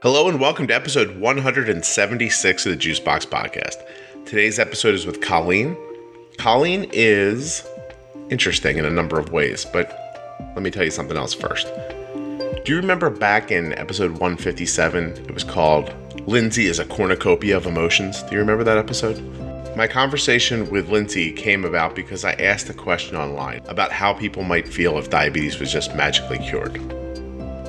Hello and welcome to episode 176 of the Juicebox Podcast. Today's episode is with Colleen. Colleen is interesting in a number of ways, but let me tell you something else first. Do you remember back in episode 157? It was called Lindsay is a Cornucopia of Emotions. Do you remember that episode? My conversation with Lindsay came about because I asked a question online about how people might feel if diabetes was just magically cured.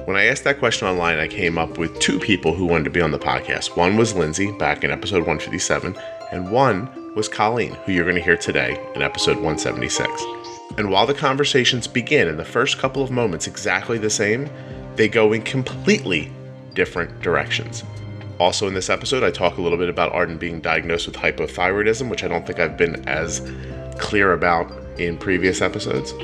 When I asked that question online, I came up with two people who wanted to be on the podcast. One was Lindsay back in episode 157, and one was Colleen, who you're going to hear today in episode 176. And while the conversations begin in the first couple of moments exactly the same, they go in completely different directions. Also, in this episode, I talk a little bit about Arden being diagnosed with hypothyroidism, which I don't think I've been as clear about in previous episodes.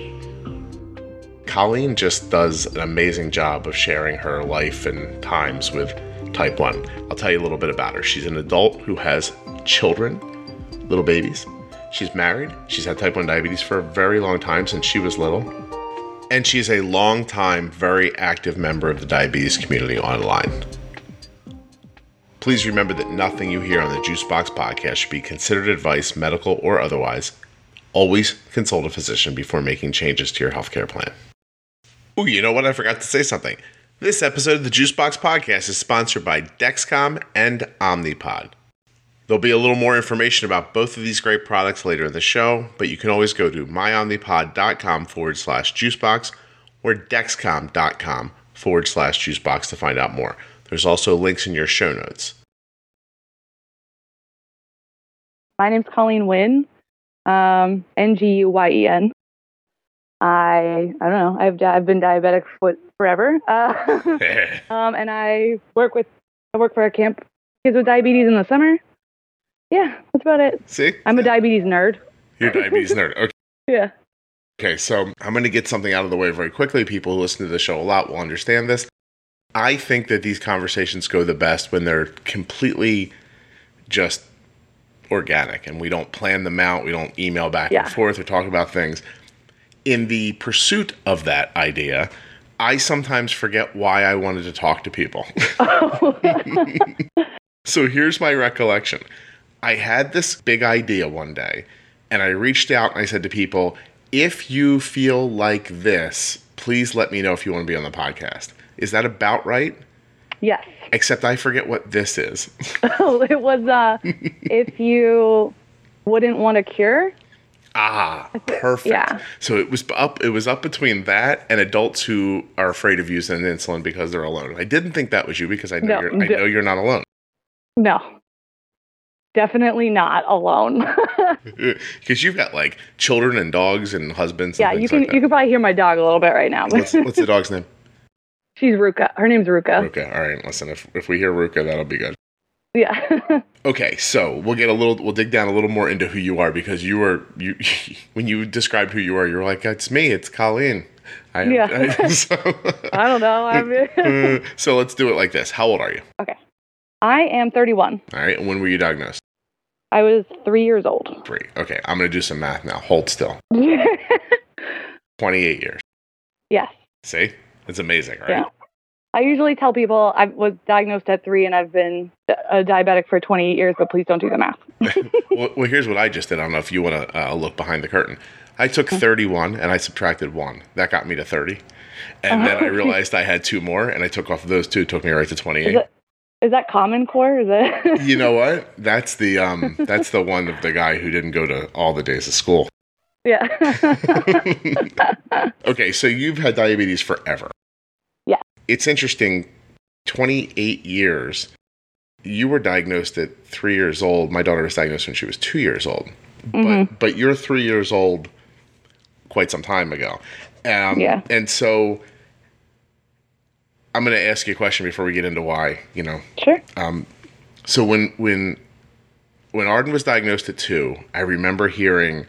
Colleen just does an amazing job of sharing her life and times with type 1. I'll tell you a little bit about her. She's an adult who has children, little babies. She's married. She's had type 1 diabetes for a very long time since she was little. And she's a long time, very active member of the diabetes community online. Please remember that nothing you hear on the Juicebox podcast should be considered advice, medical or otherwise. Always consult a physician before making changes to your healthcare plan. Oh, you know what? I forgot to say something. This episode of the Juicebox Podcast is sponsored by Dexcom and Omnipod. There'll be a little more information about both of these great products later in the show, but you can always go to myomnipod.com forward slash juicebox or dexcom.com forward slash juicebox to find out more. There's also links in your show notes. My name's Colleen Nguyen, um, N G U Y E N. I I don't know. I've I've been diabetic for forever, uh, um, and I work with I work for a camp kids with diabetes in the summer. Yeah, that's about it. See? I'm a diabetes nerd. You're a diabetes nerd. Okay. Yeah. Okay, so I'm going to get something out of the way very quickly. People who listen to the show a lot will understand this. I think that these conversations go the best when they're completely just organic and we don't plan them out. We don't email back Yeah. and forth or talk about things. In the pursuit of that idea, I sometimes forget why I wanted to talk to people. so here's my recollection I had this big idea one day, and I reached out and I said to people, if you feel like this, please let me know if you want to be on the podcast. Is that about right? yes. Except I forget what this is. Oh, it was uh, if you wouldn't want a cure. Ah, perfect. Yeah. So it was up it was up between that and adults who are afraid of using insulin because they're alone. I didn't think that was you because I know No, you're I know you're not alone. No. Definitely not alone. Because you've got like children and dogs and husbands and yeah, you can like you can probably hear my dog a little bit right now. what's, what's the dog's name? She's Ruka. Her name's Ruka. Ruka. All right, listen. If if we hear Ruka, that'll be good. Yeah. Okay, so we'll get a little. We'll dig down a little more into who you are because you were you when you described who you are, you were like, "It's me. It's Colleen." I, Yeah. I- so, I don't know. I mean, so let's do it like this. How old are you? Okay, I am 31. All right. And when were you diagnosed? I was three years old. Three. Okay. I'm gonna do some math now. Hold still. Twenty-eight years. yes. See, it's amazing, right? Yeah. I usually tell people I was diagnosed at three and I've been a diabetic for 28 years, but please don't do the math. well, well, here's what I just did. I don't know if you want to uh, look behind the curtain. I took 31 and I subtracted one. That got me to 30. And then I realized I had two more, and I took off those two. Took me right to 28. Is, that Common Core? Is it? you know what? That's the um that's the one of the guy who didn't go to all the days of school. yeah. Okay, so you've had diabetes forever. It's interesting 28 years. You were diagnosed at 3 years old. My daughter was diagnosed when she was 2 years old. Mhm. But but you're 3 years old quite some time ago. Um Yeah. and so I'm going to ask you a question before we get into why, you know, sure. so when when when Arden was diagnosed at two, I remember hearing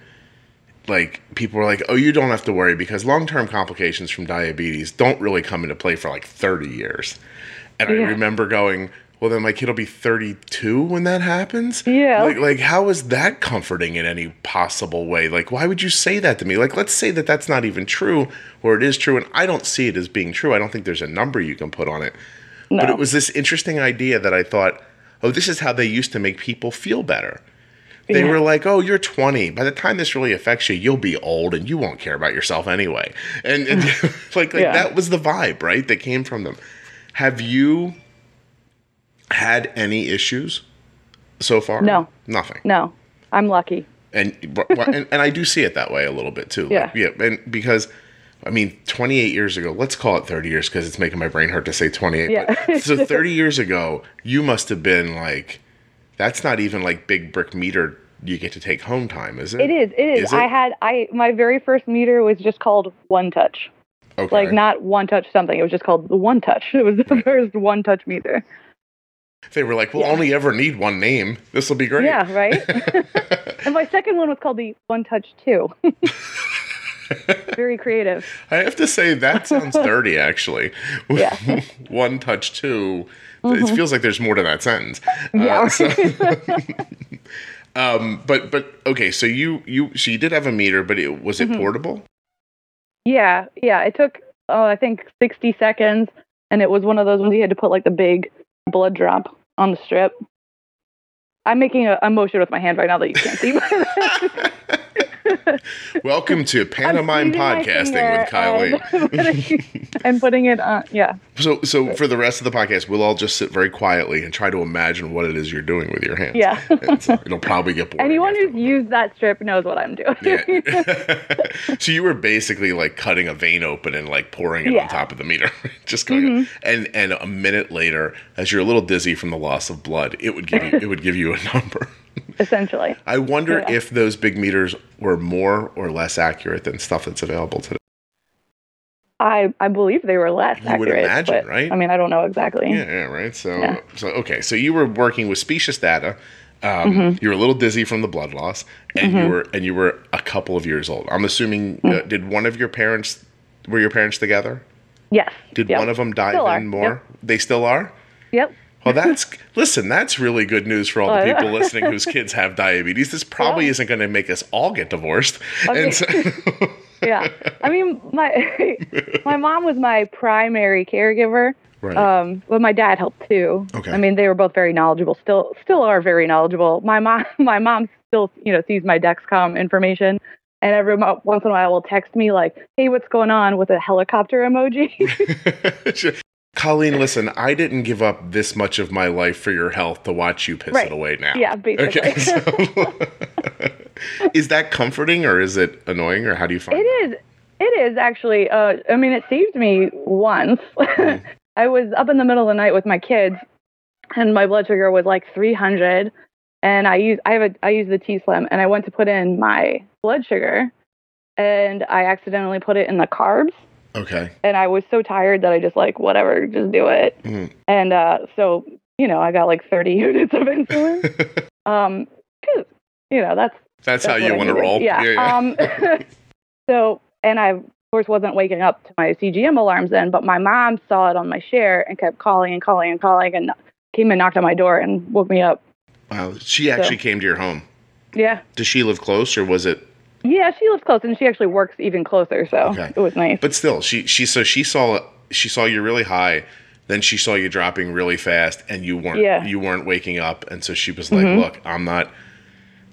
like people were like, "Oh, you don't have to worry because long-term complications from diabetes don't really come into play for like 30 years." And I remember going, "Well, then my kid will be 32 when that happens." Yeah. Like like how is that comforting in any possible way? Like why would you say that to me? Like let's say that that's not even true or it is true and I don't see it as being true. I don't think there's a number you can put on it. No. But it was this interesting idea that I thought, oh, this is how they used to make people feel better. They Yeah. were like, "Oh, you're 20. By the time this really affects you, you'll be old and you won't care about yourself anyway." And, and like, like Yeah. that was the vibe, right? That came from them. Have you had any issues so far? No. nothing. no, I'm lucky. And, and and I do see it that way a little bit too. Like, Yeah. yeah. And because, I mean, 28 years ago, let's call it 30 years because it's making my brain hurt to say 28. Yeah. But, so 30 years ago, you must have been like, that's not even like big brick meter you get to take home time, is it? It is. It is. Is it? I had I my very first meter was just called One Touch. Okay. Like not One Touch something. It was just called the One Touch. It was the Right. first One Touch meter. they were like, we'll Yeah. only ever need one name. This will be great. Yeah, right. and my second one was called the One Touch Two. very creative. I have to say that sounds dirty, actually. Yeah. One touch two. It feels like there's more to that sentence. Uh, Yeah. so- um, but but okay, so you you so you did have a meter, but it was Mm-hmm. it portable? Yeah, yeah. It took oh, I think sixty seconds, and it was one of those ones you had to put like the big blood drop on the strip. I'm making a, a motion with my hand right now that you can't see. Welcome to Pantomime Podcasting with Kyle and putting- and putting it on. Yeah, So so for the rest of the podcast, we'll all just sit very quietly and try to imagine what it is you're doing with your hands. yeah. So it'll probably get boring. Anyone who's used that strip knows what I'm doing. Yeah. so you were basically like cutting a vein open and like pouring it on Yeah. Mm-hmm. top of the meter, just going. And and a minute later, as you're a little dizzy from the loss of blood, it would give you it would give you a number. Essentially, I wonder Yeah. if those big meters were more or less accurate than stuff that's available today. I I believe they were less You would imagine, but, right? I mean, I don't know exactly. Yeah, yeah, right. So Yeah. so okay, so you were working with specious data. Um, Mm-hmm. You were a little dizzy from the blood loss, and you were and you were a couple of years old. I'm assuming. Mm. Uh, did one of your parents were your parents together? Yes. Did Yep. one of them dive Still are. in more? They still are. Yep. Well, that's listen. That's really good news for all the Oh, people listening whose kids have diabetes. This probably isn't going to make us all get divorced. Okay. And so, yeah. I mean, my my mom was my primary caregiver. right. Um, but my dad helped too. Okay. I mean, they were both very knowledgeable. Still, still are very knowledgeable. My mom, my mom still, you know, sees my Dexcom information, and every once in a while will text me like, "Hey, what's going on?" with a helicopter emoji. Colleen, listen. I didn't give up this much of my life for your health to watch you piss Right. it away now. yeah, basically. Okay. So, is that comforting or is it annoying or how do you find it? It is. It is actually. Uh, I mean, it saved me once. Mm-hmm. I was up in the middle of the night with my kids, and my blood sugar was like 300. And I use I have a I use the T Slim, and I went to put in my blood sugar, and I accidentally put it in the carbs. Okay. And I was so tired that I just like whatever, just do it. Mhm. And uh, so you know, I got like 30 units of insulin. um, 'cause, you know that's That's, how you want to roll. Yeah. Um, so, and I, of course, wasn't waking up to my CGM alarms then, but my mom saw it on my share and kept calling and calling and calling and came and knocked on my door and woke me up. wow. She actually came to your home. Yeah. Does she live close or was it? Yeah, she lives close and she actually works even closer. So Okay. it was nice. But still, she she so she saw she saw you really high, then she saw you dropping really fast, and you weren't Yeah. Mm-hmm. you weren't waking up, and so she was like, "Look, I'm not.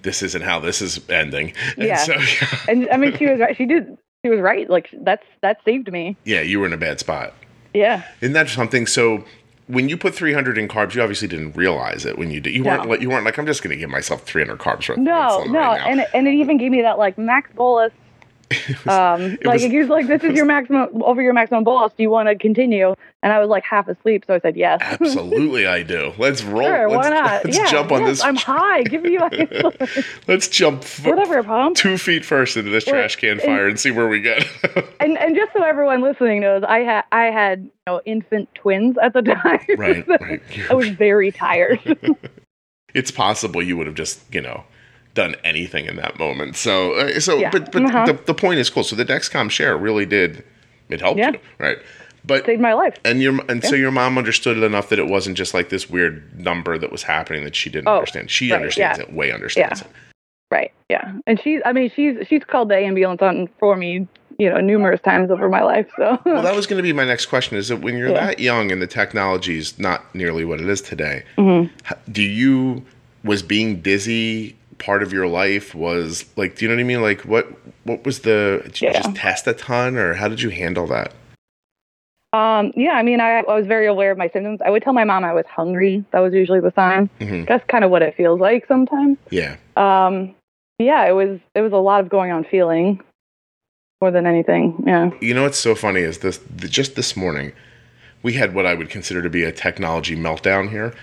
This isn't how this is ending." And Yeah. so yeah, and I mean, she was right. She did. She was right. Like that's that saved me. yeah, you were in a bad spot. Yeah. Isn't that something? So when you put 300 in carbs, you obviously didn't realize it when you did. You No. weren't like you weren't like I'm just going to give myself 300 carbs right No, no, right and it, and it even gave me that like max bolus. Um, like was- it gives like this is your maximum over your maximum bolus. Do you want to continue? And I was like half asleep, so I said yes. Absolutely, I do. Let's roll. Sure, let's, why not? Let's yeah, jump on yes, this. I'm high. Give me my Let's jump f- whatever, pump. two feet first into this trash can fire and see where we get. And and just so everyone listening knows, I had I had you know infant twins at the time. right, right. I was very tired. it's possible you would have just you know done anything in that moment. So uh, so Yeah. but but Uh-huh. the, the point is cool. So the Dexcom share really did it helped Yeah. you right, but. Saved my life. And your and so your mom understood it enough that it wasn't just like this weird number that was happening that she didn't Oh, understand. She right, understands yeah. it, way understands Yeah. it. Right. Yeah. And she's I mean she's she's called the ambulance on for me. you know, numerous times over my life. So well, that was going to be my next question: is that when you're Yeah. that young and the technology is not nearly what it is today, Mhm. do you was being dizzy part of your life? Was like, do you know what I mean? Like, what what was the? Did you Yeah. just test a ton, or how did you handle that? Um, yeah, I mean, I, I was very aware of my symptoms. I would tell my mom I was hungry. That was usually the sign. hmm That's kind of what it feels like sometimes. Yeah, Um, yeah, it was it was a lot of going on feeling more than anything. Yeah. you know what's so funny is this? The, just this morning, we had what I would consider to be a technology meltdown here.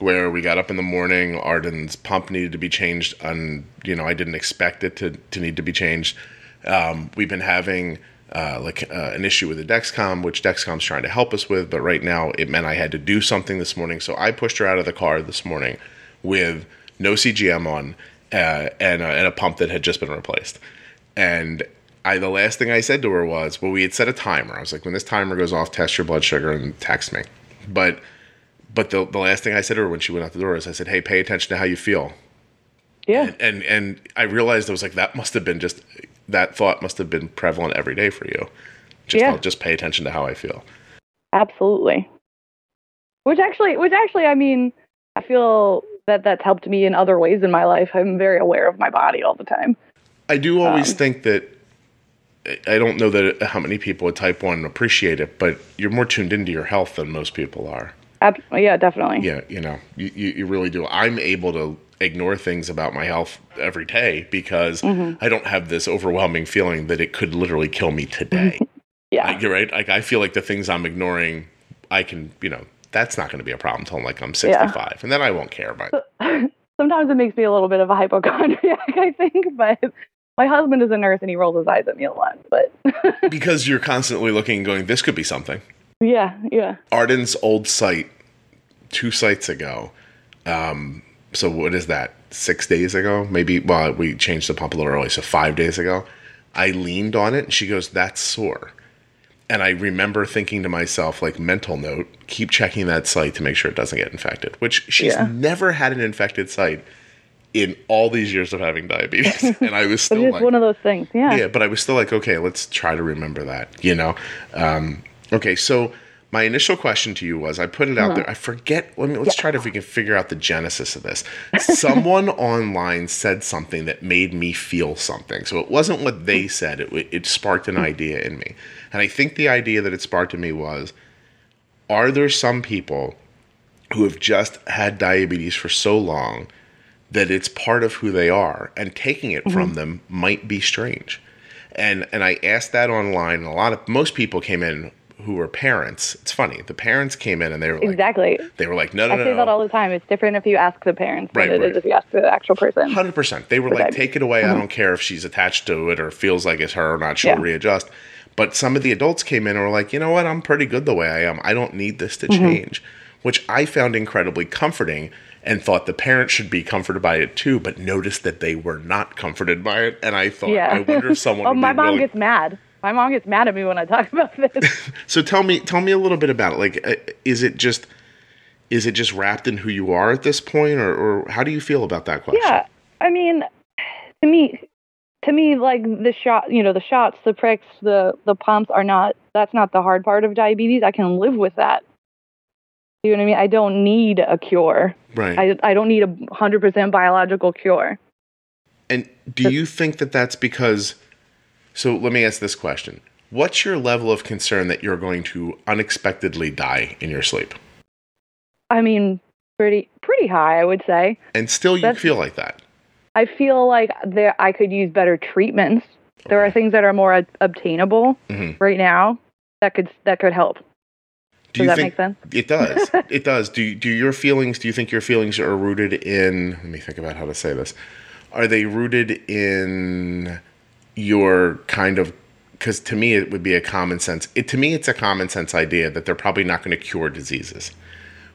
Where we got up in the morning, Arden's pump needed to be changed, and you know I didn't expect it to, to need to be changed. Um, we've been having uh, like uh, an issue with the Dexcom, which Dexcom's trying to help us with, but right now it meant I had to do something this morning. So I pushed her out of the car this morning with no CGM on uh, and, and a pump that had just been replaced. And I the last thing I said to her was, well, we had set a timer. I was like, when this timer goes off, test your blood sugar and text me. But but the, the last thing I said to her when she went out the door is I said, hey, pay attention to how you feel Yeah. and and I realized I was like that must have been just that thought must have been prevalent every day for you. Just Yeah. I'll just pay attention to how I feel. Absolutely. Which actually, which actually, I mean, I feel that that's helped me in other ways in my life. I'm very aware of my body all the time. I do always Um, think that I don't know that how many people with type one appreciate it, but you're more tuned into your health than most people are. Ab- yeah, definitely. Yeah, you know, you, you, you really do. I'm able to ignore things about my health every day because Mm-hmm. I don't have this overwhelming feeling that it could literally kill me today. Yeah. You're right. Like I feel like the things I'm ignoring, I can, you know, that's not going to be a problem until like I'm 65, and then I won't care about. it. Sometimes it makes me a little bit of a hypochondriac, I think, but my husband is a nurse and he rolls his eyes at me a lot. But because you're constantly looking and going, this could be something. Yeah, yeah. Arden's old site, two sites ago. Um, so what is that? Six days ago, maybe. Well, we changed the pump a little early, so five days ago. I leaned on it, and she goes, "That's sore." And I remember thinking to myself, like mental note, keep checking that site to make sure it doesn't get infected. Which she's Yeah. never had an infected site in all these years of having diabetes, and I was still it's like, one of those things. Yeah. yeah, but I was still like, okay, let's try to remember that, you know? Um, okay, so my initial question to you was I put it out there. Mm-hmm. I forget. Let me, let's try to if we can figure out the genesis of this. Someone online said something that made me feel something. So it wasn't what they mm-hmm. said, it, it sparked an mm-hmm. idea in me. And I think the idea that it sparked in me was are there some people who have just had diabetes for so long that it's part of who they are and taking it from them might be strange and and i asked that online and a lot of most people came in who were parents it's funny the parents came in and they were like Exactly. they were like no no I no, say no. that all the time. It's different if you ask the parents Right, than it is if you ask the actual person. Hundred percent. They were like, take it away. I don't care if she's attached to it or feels like it's her or not. She'll Yeah. readjust. But some of the adults came in and were like, you know what? I'm pretty good the way I am. I don't need this to Mm-hmm. change, which I found incredibly comforting and thought the parents should be comforted by it too. But noticed that they were not comforted by it, and I thought, Yeah. I wonder if someone. oh, my be mom willing- gets mad. My mom gets mad at me when I talk about this. So tell me, tell me a little bit about it. Like, uh, is it just, is it just wrapped in who you are at this point, or, or how do you feel about that question? yeah. I mean, to me, to me, like the shot, you know, the shots, the pricks, the the pumps are not. That's not the hard part of diabetes. I can live with that. You know what I mean? I don't need a cure. Right. I I don't need a hundred percent biological cure. And do you think that that's because? So let me ask this question: What's your level of concern that you're going to unexpectedly die in your sleep, I mean, pretty pretty high, I would say. and still you That's- feel like that? I feel like there I could use better treatments. There are things that are more ob- obtainable Mhm. right now that could that could help. Do Does that think make sense? it does? it does. Do do your feelings? Do you think your feelings are rooted in? Let me think about how to say this. Are they rooted in your kind of? Because to me, it would be a common sense. It to me, it's a common sense idea that they're probably not going to cure diseases.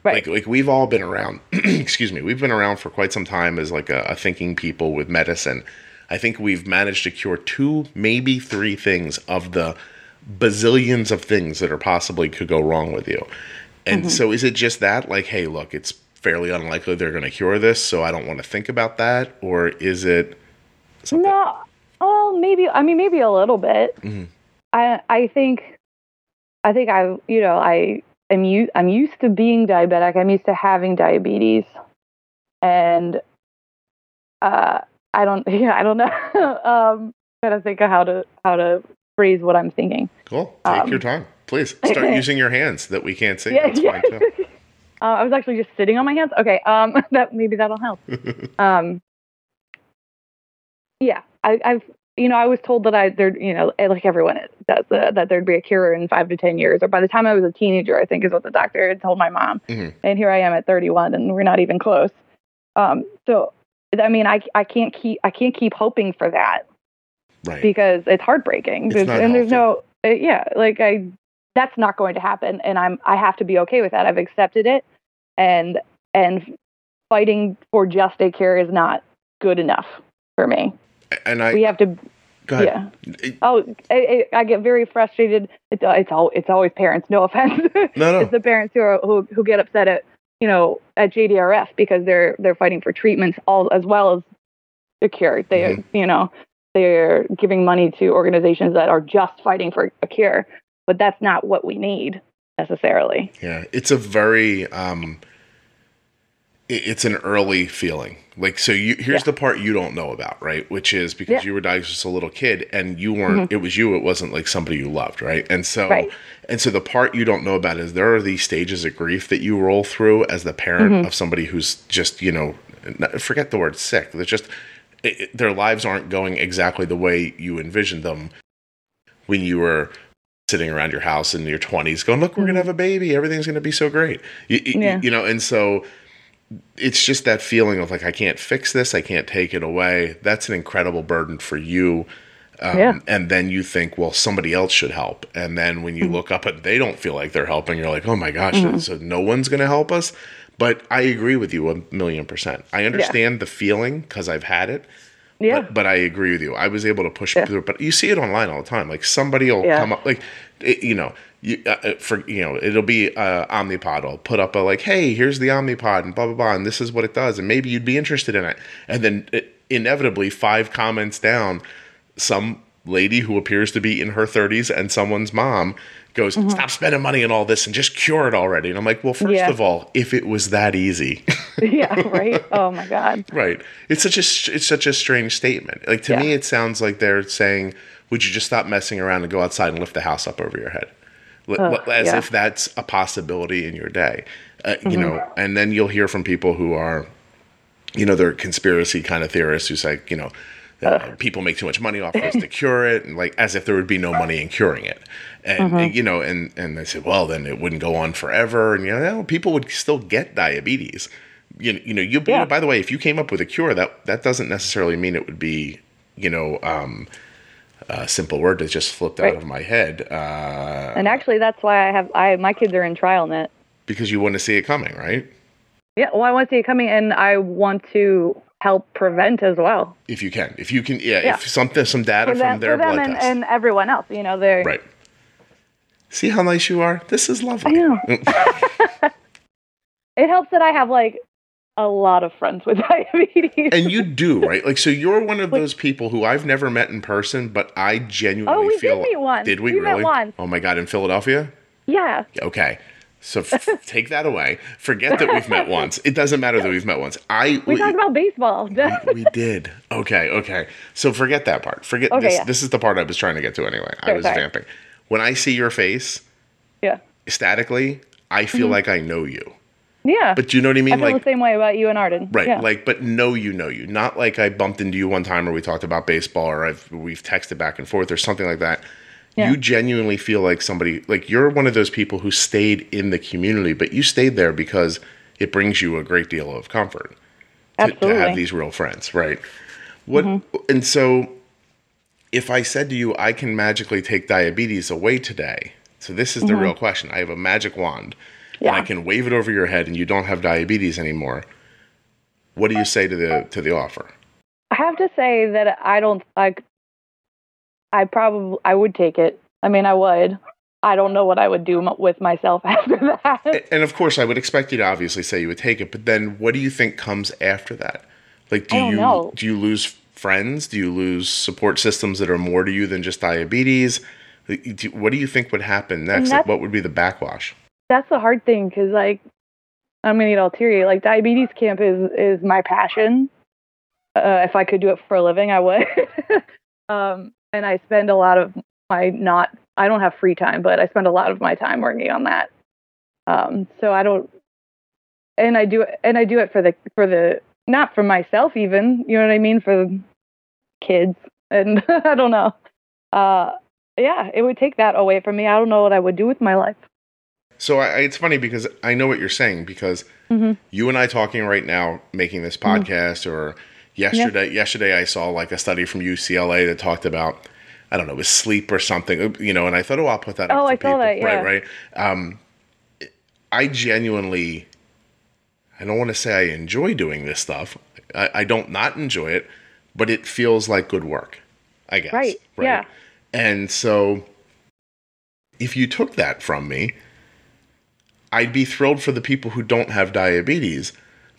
Right. Like, like we've all been around. excuse me. We've been around for quite some time as like a, a thinking people with medicine. I think we've managed to cure two, maybe three things of the bazillions of things that are possibly could go wrong with you. And Mm-hmm. so, is it just that, like, hey, look, it's fairly unlikely they're going to cure this, so I don't want to think about that, or is it? Something? No. Oh, maybe. I mean, maybe a little bit. Mm-hmm. I I think I think I you know I am I'm used to being diabetic. I'm used to having diabetes, and uh, I don't yeah I don't know. um, trying to think of how to how to phrase what I'm thinking. Cool. Take Um, your time, please. Start using your hands that we can't see. Yeah, That's yeah. fine too. Uh, I was actually just sitting on my hands. Okay, um, that maybe that'll help. um, yeah, I, I've you know I was told that I there you know eh, like everyone does uh, that there'd be a cure in five to ten years, or by the time I was a teenager, I think is what the doctor had told my mom. Mhm. And here I am at 31, and we're not even close. Um, so I mean, I I can't keep I can't keep hoping for that Right. because it's heartbreaking. It's There's, and there's no, uh, yeah, like I, that's not going to happen, and I'm, I have to be okay with that. I've accepted it, and and fighting for just a cure is not good enough for me. And I we have to, go ahead. yeah. It- Oh, I, I get very frustrated. It's it's all it's always parents. No offense. No, no. it's the parents who are who who get upset at you know at JDRF because they're they're fighting for treatments all as well as the cure. They Mhm. you know they're giving money to organizations that are just fighting for a cure, but that's not what we need necessarily. Yeah, it's a very um it's an early feeling. Like so you here's Yeah. the part you don't know about, right? Which is because Yeah. Mm-hmm. you were diagnosed as a little kid and you weren't it was you, it wasn't like somebody you loved, right? And so Right. and so the part you don't know about is there are these stages of grief that you roll through as the parent Mm-hmm. of somebody who's just, you know, forget the word sick. They're just it, it- their lives aren't going exactly the way you envisioned them when you were sitting around your house in your 20s going look we're going to have a baby everything's going to be so great you, Mm-hmm. Yeah. you know and so it's just that feeling of like i can't fix this i can't take it away that's an incredible burden for you um, Yeah. and then you think well somebody else should help and then when you Mm-hmm. look up and they don't feel like they're helping you're like oh my gosh so no one's going to help us but i agree with you a million percent i understand the feeling because i've had it Yeah, but, but I agree with you. I was able to push Yeah. through it. But you see it online all the time. Like somebody will Yeah. come up, like it, you know, you uh, uh, for you know, it'll be uh, Omnipod. I'll put up a like, hey, here's the Omnipod, and blah blah blah, and this is what it does, and maybe you'd be interested in it. And then it, inevitably, five comments down, some lady who appears to be in her 30s and someone's mom goes, Mm-hmm. stop spending money on all this and just cure it already. And I'm like, well, first Yeah. of all, if it was that easy. yeah, right. Oh my God. Right. It's such a it's such a strange statement. Like to Yeah. me, it sounds like they're saying, "Would you just stop messing around and go outside and lift the house up over your head?" L- As yeah. if that's a possibility in your day, uh, Mm-hmm. you know. And then you'll hear from people who are, you know, they're conspiracy kind of theorists who say, you know. Uh, people make too much money off this to cure it, and like as if there would be no money in curing it, and Mm-hmm. you know, and and they said, well, then it wouldn't go on forever, and you know, people would still get diabetes you, you know you, you know, by the way if you came up with a cure that that doesn't necessarily mean it would be you know um a simple word that just flipped out of my head uh And actually, that's why I have I my kids are in TrialNet. because you want to see it coming right Yeah, well, I want to see it coming, and I want to help prevent as well. if you can if you can yeah, Yeah. if something some data from their blood and, test and everyone else. You know, they're right see how nice you are this is I lovely know. it helps that I have like a lot of friends with diabetes. and you do right like so you're one of those people who i've never met in person but i genuinely Oh, we did feel meet once. did we, We met really once. oh my god in philadelphia yeah, Okay. So f- take that away. Forget that we've met once. It doesn't matter that we've met once. I we talked about baseball. we did. Okay, okay. So forget that part. Forget Okay, this. yeah. This is the part I was trying to get to anyway. I was sorry. vamping. When I see your face yeah, statically, I feel mm-hmm. like I know you. Yeah. But do you know what I Mm-hmm. I mean? feel Like the same way about you and Arden. right, Yeah. like but know you know you. Not like I bumped into you one time or we talked about baseball or I've we've texted back and forth or something like that. Yeah. You genuinely feel like somebody like you're one of those people who stayed in the community, but you stayed there because it brings you a great deal of comfort to, to Mm-hmm. have these real friends, right? What and so if I said to you, I can magically take diabetes away today. So this is the real question. I have a magic wand Mm-hmm. Yeah. and I can wave it over your head and you don't have diabetes anymore. What do you say to the to the offer? I have to say that I don't like. I probably I would take it. I mean, I would. I don't know what I would do m- with myself after that. And of course, I would expect you to obviously say you would take it, but then what do you think comes after that? Like, do you know. do you lose friends? Do you lose support systems that are more to you than just diabetes? What do you think would happen next? Like, what would be the backwash? That's the hard thing because, like, I'm gonna get ulterior. Like, diabetes camp is is my passion. Uh, if I could do it for a living, I would. um, and I spend a lot of my not. I don't have free time, but I spend a lot of my time working on that. Um, so I don't, and I do, and I do it for the for the not for myself even. You know what I mean? For kids, and I don't know. Uh, yeah, it would take that away from me. I don't know what I would do with my life. So I, it's funny because I know what you're saying because mm-hmm. you and I talking right now, making this mm-hmm. podcast, mm-hmm. or yesterday, yesterday I saw like a study from UCLA that talked about I don't know, it was sleep or something, you know, and I thought, oh, I'll put that. Oh, I saw that. Yeah. Right, right. Um, I genuinely, I don't want to say I enjoy doing this stuff. I, I don't not enjoy it, but it feels like good work. I guess. Right. right. Yeah. And so, if you took that from me, I'd be thrilled for the people who don't have diabetes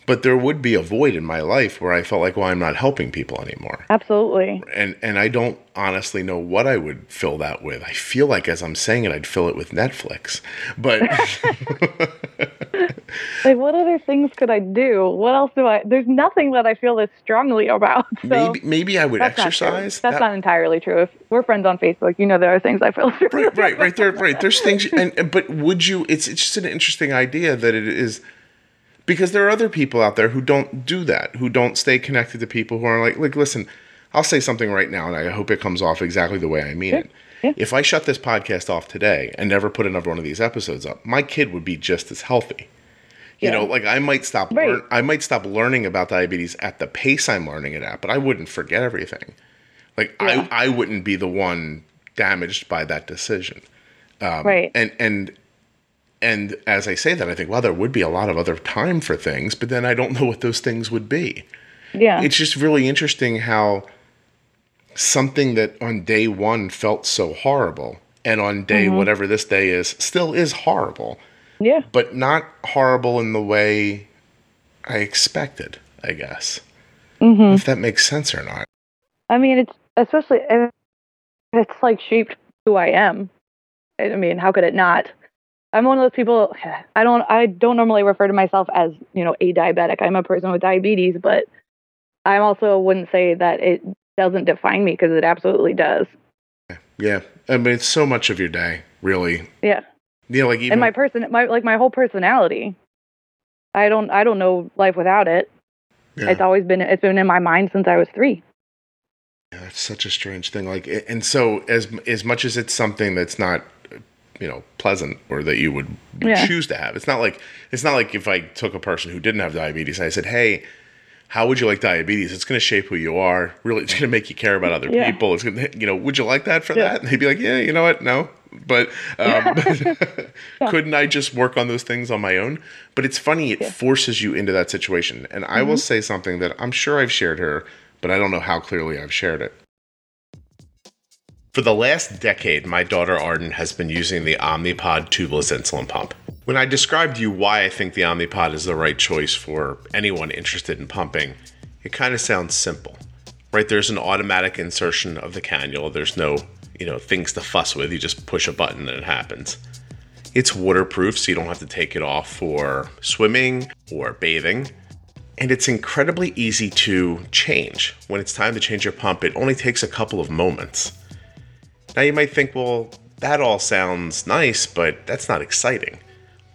but there would be a void in my life where I felt like, well, I'm not helping people anymore. Absolutely. And and I don't honestly know what I would fill that with. I feel like as I'm saying it, I'd fill it with Netflix. But like, what other things could I do? What else do I? There's nothing that I feel this strongly about. So maybe maybe I would that's exercise. Not that's that, not entirely true. If we're friends on Facebook, you know there are things I feel. Right, right, right there, right. There's things, and but would you? It's it's just an interesting idea that it is because there are other people out there who don't do that, who don't stay connected to people who are like, like, listen, I'll say something right now, and I hope it comes off exactly the way I mean it. Yeah. If I shut this podcast off today and never put another one of these episodes up, my kid would be just as healthy. You yeah. know, like I might stop, right. lear- I might stop learning about diabetes at the pace I'm learning it at, but I wouldn't forget everything. Like yeah. I, I wouldn't be the one damaged by that decision. Um, right. And and and as I say that, I think, well, there would be a lot of other time for things, but then I don't know what those things would be. Yeah. It's just really interesting how something that on day one felt so horrible and on day mm-hmm. whatever this day is still is horrible. Yeah. But not horrible in the way I expected, I guess. Mm-hmm. If that makes sense or not. I mean, it's especially, it's like shaped who I am. I mean, how could it not? I'm one of those people. I don't. I don't normally refer to myself as you know a diabetic. I'm a person with diabetes, but I also wouldn't say that it doesn't define me because it absolutely does. Yeah, I mean it's so much of your day, really. Yeah. Yeah, like even and my person, my like my whole personality. I don't. I don't know life without it. Yeah. It's always been. It's been in my mind since I was three. Yeah, that's such a strange thing. Like, and so as as much as it's something that's not you know pleasant or that you would yeah. choose to have. It's not like it's not like if I took a person who didn't have diabetes and I said, "Hey, how would you like diabetes? It's going to shape who you are. Really, it's going to make you care about other yeah. people. It's going to, you know, would you like that for yeah. that?" And they'd be like, "Yeah, you know what? No." But um, couldn't I just work on those things on my own? But it's funny; it forces you into that situation. And I mm-hmm. will say something that I'm sure I've shared here, but I don't know how clearly I've shared it. For the last decade, my daughter Arden has been using the Omnipod tubeless insulin pump. When I described to you why I think the Omnipod is the right choice for anyone interested in pumping, it kind of sounds simple. Right? There's an automatic insertion of the cannula. There's no, you know, things to fuss with. You just push a button and it happens. It's waterproof, so you don't have to take it off for swimming or bathing. And it's incredibly easy to change. When it's time to change your pump, it only takes a couple of moments. Now you might think, well, that all sounds nice, but that's not exciting.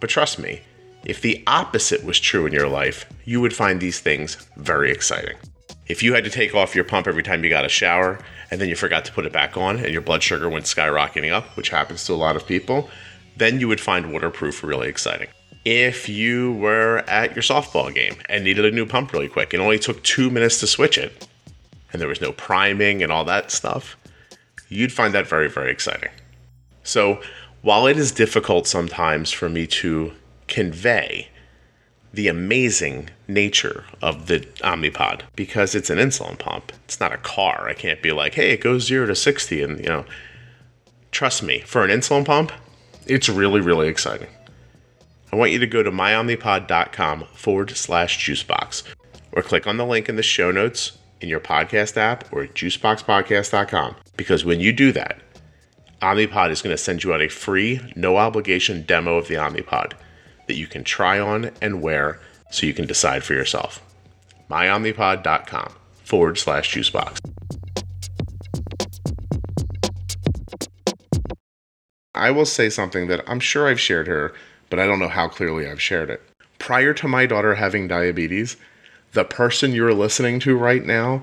But trust me, if the opposite was true in your life, you would find these things very exciting. If you had to take off your pump every time you got a shower and then you forgot to put it back on and your blood sugar went skyrocketing up, which happens to a lot of people, then you would find waterproof really exciting. If you were at your softball game and needed a new pump really quick and only took two minutes to switch it, and there was no priming and all that stuff, you'd find that very, very exciting. So, while it is difficult sometimes for me to convey the amazing nature of the Omnipod because it's an insulin pump, it's not a car. I can't be like, hey, it goes zero to 60. And, you know, trust me, for an insulin pump, it's really, really exciting. I want you to go to myomnipod.com forward slash juicebox or click on the link in the show notes in your podcast app or juiceboxpodcast.com because when you do that, Omnipod is going to send you out a free, no obligation demo of the Omnipod that you can try on and wear so you can decide for yourself. MyOmnipod.com forward slash juicebox. I will say something that I'm sure I've shared here, but I don't know how clearly I've shared it. Prior to my daughter having diabetes, the person you're listening to right now,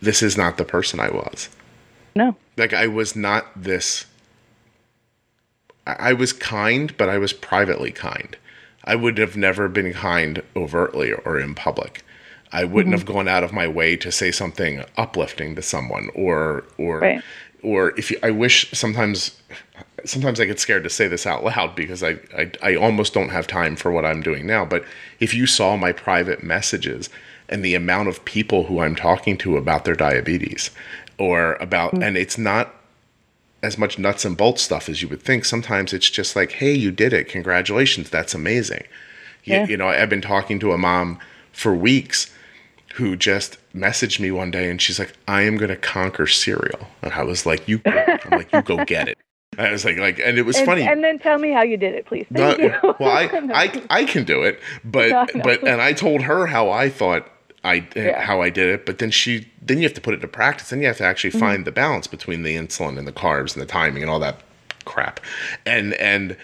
this is not the person I was. No. Like I was not this. I was kind, but I was privately kind. I would have never been kind overtly or in public. I wouldn't mm-hmm. have gone out of my way to say something uplifting to someone or or Right. or if you, I wish sometimes sometimes I get scared to say this out loud because I, I I almost don't have time for what I'm doing now. But if you saw my private messages and the amount of people who I'm talking to about their diabetes or about mm. and it's not as much nuts and bolts stuff as you would think. Sometimes it's just like, hey, you did it. Congratulations. That's amazing. You, Yeah. you know, I've been talking to a mom for weeks who just messaged me one day and she's like, I am going to conquer cereal. And I was like, you, I'm like, you go get it. I was like, like, and it was And, funny. and then tell me how you did it, please. No, Thank you. well, I, I, I can do it, but, I know. but, and I told her how I thought I, Yeah. how I did it, but then she, then you have to put it into practice. Then you have to actually Mm-hmm. find the balance between the insulin and the carbs and the timing and all that crap. And, and,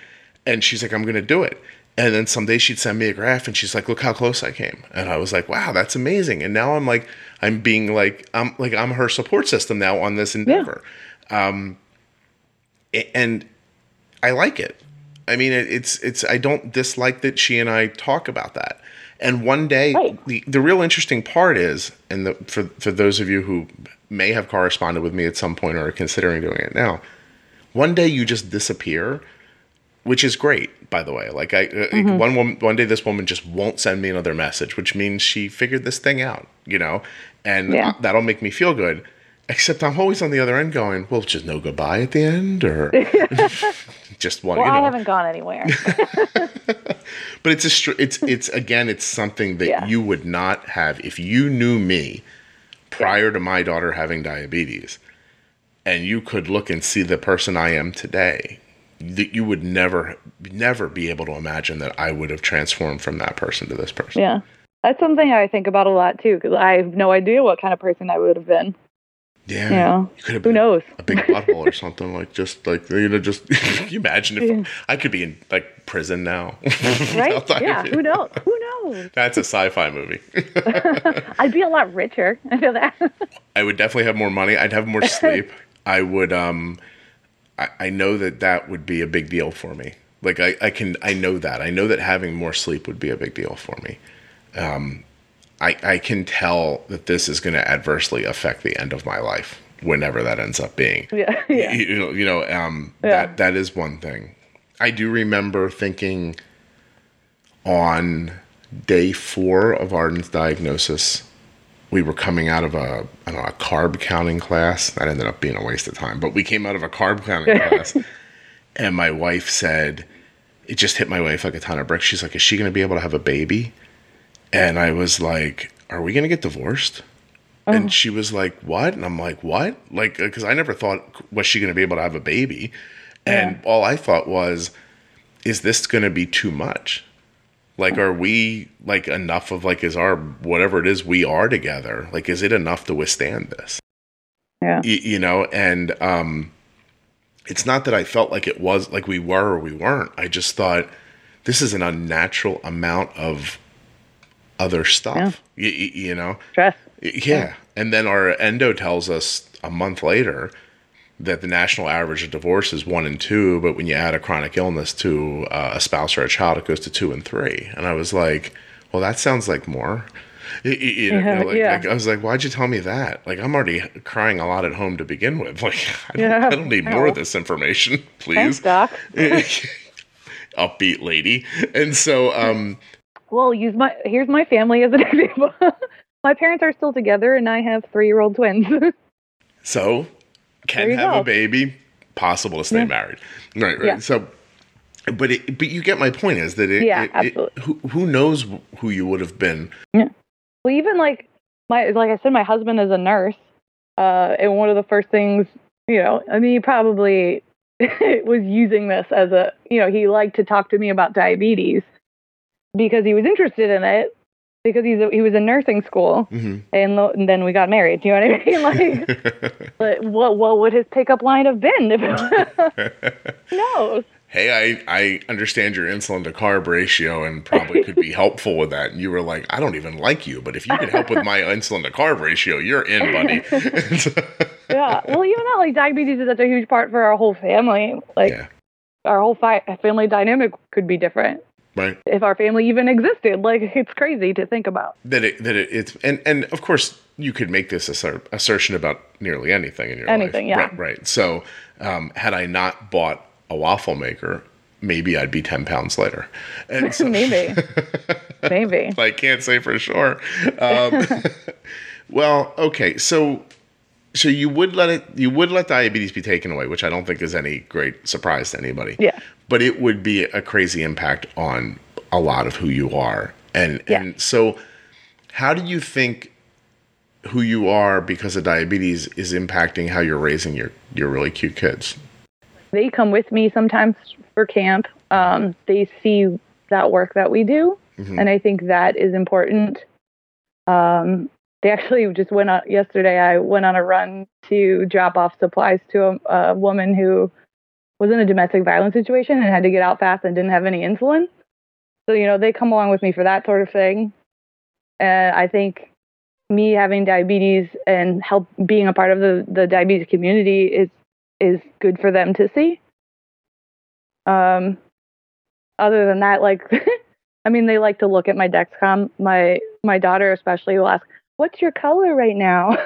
and she's like, I'm going to do it. And then someday she'd send me a graph and she's like, look how close I came. And I was like, wow, that's amazing. And now I'm like, I'm being like, I'm like, I'm her support system now on this endeavor. Um, and I like it. I mean, it's it's. I don't dislike that she and I talk about that. And one day, Right. the the real interesting part is, and the, for for those of you who may have corresponded with me at some point or are considering doing it now, one day you just disappear, which is great, by the way. Like I, uh one woman, one day this woman just won't send me another message, which means she figured this thing out, you know, and Yeah. that'll make me feel good. Except I'm always on the other end going, well, just no goodbye at the end, or just one. Well, you know. I haven't gone anywhere. But it's a str- it's it's again it's something that Yeah. you would not have if you knew me prior to my daughter having diabetes, and you could look and see the person I am today. That you would never never be able to imagine that I would have transformed from that person to this person. yeah. That's something I think about a lot too, because I have no idea what kind of person I would have been. Yeah, Yeah. you could have been Who knows? a big butthole or something like just like you know just you imagine if Yeah. I could be in like prison now, Right? Yeah. Who knows? Who knows? That's a sci-fi movie. I'd be a lot richer. I feel that. I would definitely have more money. I'd have more sleep. I would um I, I know that that would be a big deal for me. Like I, I can I know that. I know that having more sleep would be a big deal for me. Um I I can tell that this is going to adversely affect the end of my life whenever that ends up being. yeah. Yeah. You, you know, you know um Yeah. that that is one thing. I do remember thinking on day 4 of Arden's diagnosis we were coming out of a I don't know a carb counting class. That ended up being a waste of time. But we came out of a carb counting class, and my wife said, it just hit my wife like a ton of bricks. She's like, "Is she going to be able to have a baby?" And I was like, "Are we going to get divorced?" And she was like, "What?" And I'm like, "What?" Like, because I never thought was she going to be able to have a baby, and all I thought was, "Is this going to be too much?" Like, are we like enough of like, is our whatever it is we are together? Like, is it enough to withstand this? Yeah. Y- you know, and um, it's not that I felt like it was like we were or we weren't. I just thought this is an unnatural amount of other stuff. Y- y- you know, Stress. yeah. And then our endo tells us a month later that the national average of divorce is one and two, but when you add a chronic illness to uh, a spouse or a child, it goes to two and three. And I was like, well, that sounds like more. You know, Yeah, like, yeah. like, I was like, why'd you tell me that? Like, I'm already crying a lot at home to begin with. Like, I don't, Yeah. I don't need more of this information, Thanks, please. Doc. Upbeat lady. And so, um, Well, use my here's my family as an example. my parents are still together, and I have three-year-old twins. So, can have go. a baby, possible to stay Yeah. married. Right, right. Yeah. So, but it, but you get my point is that it, Yeah, it- absolutely. who who knows who you would have been? Yeah. Well, even like my like I said, my husband is a nurse, uh, and one of the first things you know, I mean, he probably was using this as a, you know, he liked to talk to me about diabetes because he was interested in it because he's a, he was in nursing school hmm and, lo- and then we got married. You know what I mean? Like, but what what would his pickup line have been? If, knows? hey, I, I understand your insulin to carb ratio and probably could be helpful with that. And you were like, I don't even like you, but if you can help with my insulin to carb ratio, you're in, buddy. Yeah. Well, even that, like diabetes is such a huge part for our whole family. Like yeah, our whole fi- family dynamic could be different right. if our family even existed. Like it's crazy to think about. That it that it, it's and and of course you could make this asser- assertion about nearly anything in your Anything, life. yeah. Right, right. So um, had I not bought a waffle maker, maybe I'd be ten pounds lighter. And so, Maybe. Maybe. I can't say for sure. Um, well, okay, so so you would let it you would let diabetes be taken away, which I don't think is any great surprise to anybody. Yeah. But it would be a crazy impact on a lot of who you are. And Yeah. and so how do you think who you are because of diabetes is impacting how you're raising your your really cute kids? They come with me sometimes for camp. Um, they see that work that we do, Mhm. and I think that is important. Um, they actually just went on yesterday. I went on a run to drop off supplies to a, a woman who was in a domestic violence situation and had to get out fast and didn't have any insulin. So you know they come along with me for that sort of thing, and I think me having diabetes and help being a part of the the diabetes community is is good for them to see. Um, other than that, like, I mean, they like to look at my Dexcom. My my daughter especially will ask, "What's your color right now?"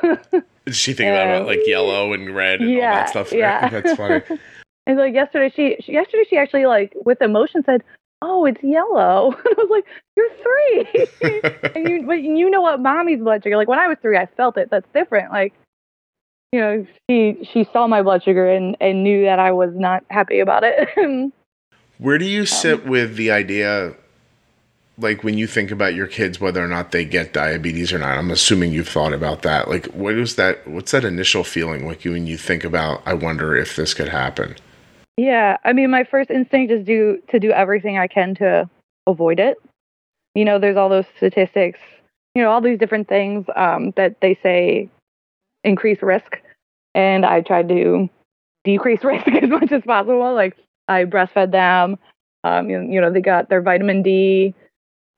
Does she think about like yellow and red and all yeah, that stuff? yeah. That's funny. and like yesterday, she, she yesterday she actually like with emotion said, "Oh, it's yellow." And I was like, "You're three, and you but you know what mommy's blood sugar like when I was three, I felt it. That's different. Like." You know, she she saw my blood sugar and, and knew that I was not happy about it. Where do Um, you sit with the idea, like when you think about your kids, whether or not they get diabetes or not? I'm assuming you've thought about that. Like, what is that? What's that initial feeling like when you think about? I wonder if this could happen. Yeah, I mean, my first instinct is do to do everything I can to avoid it. You know, there's all those statistics, you know, all these different things um, that they say increase risk, and I tried to decrease risk as much as possible. Like I breastfed them, um, you, you know, they got their vitamin D,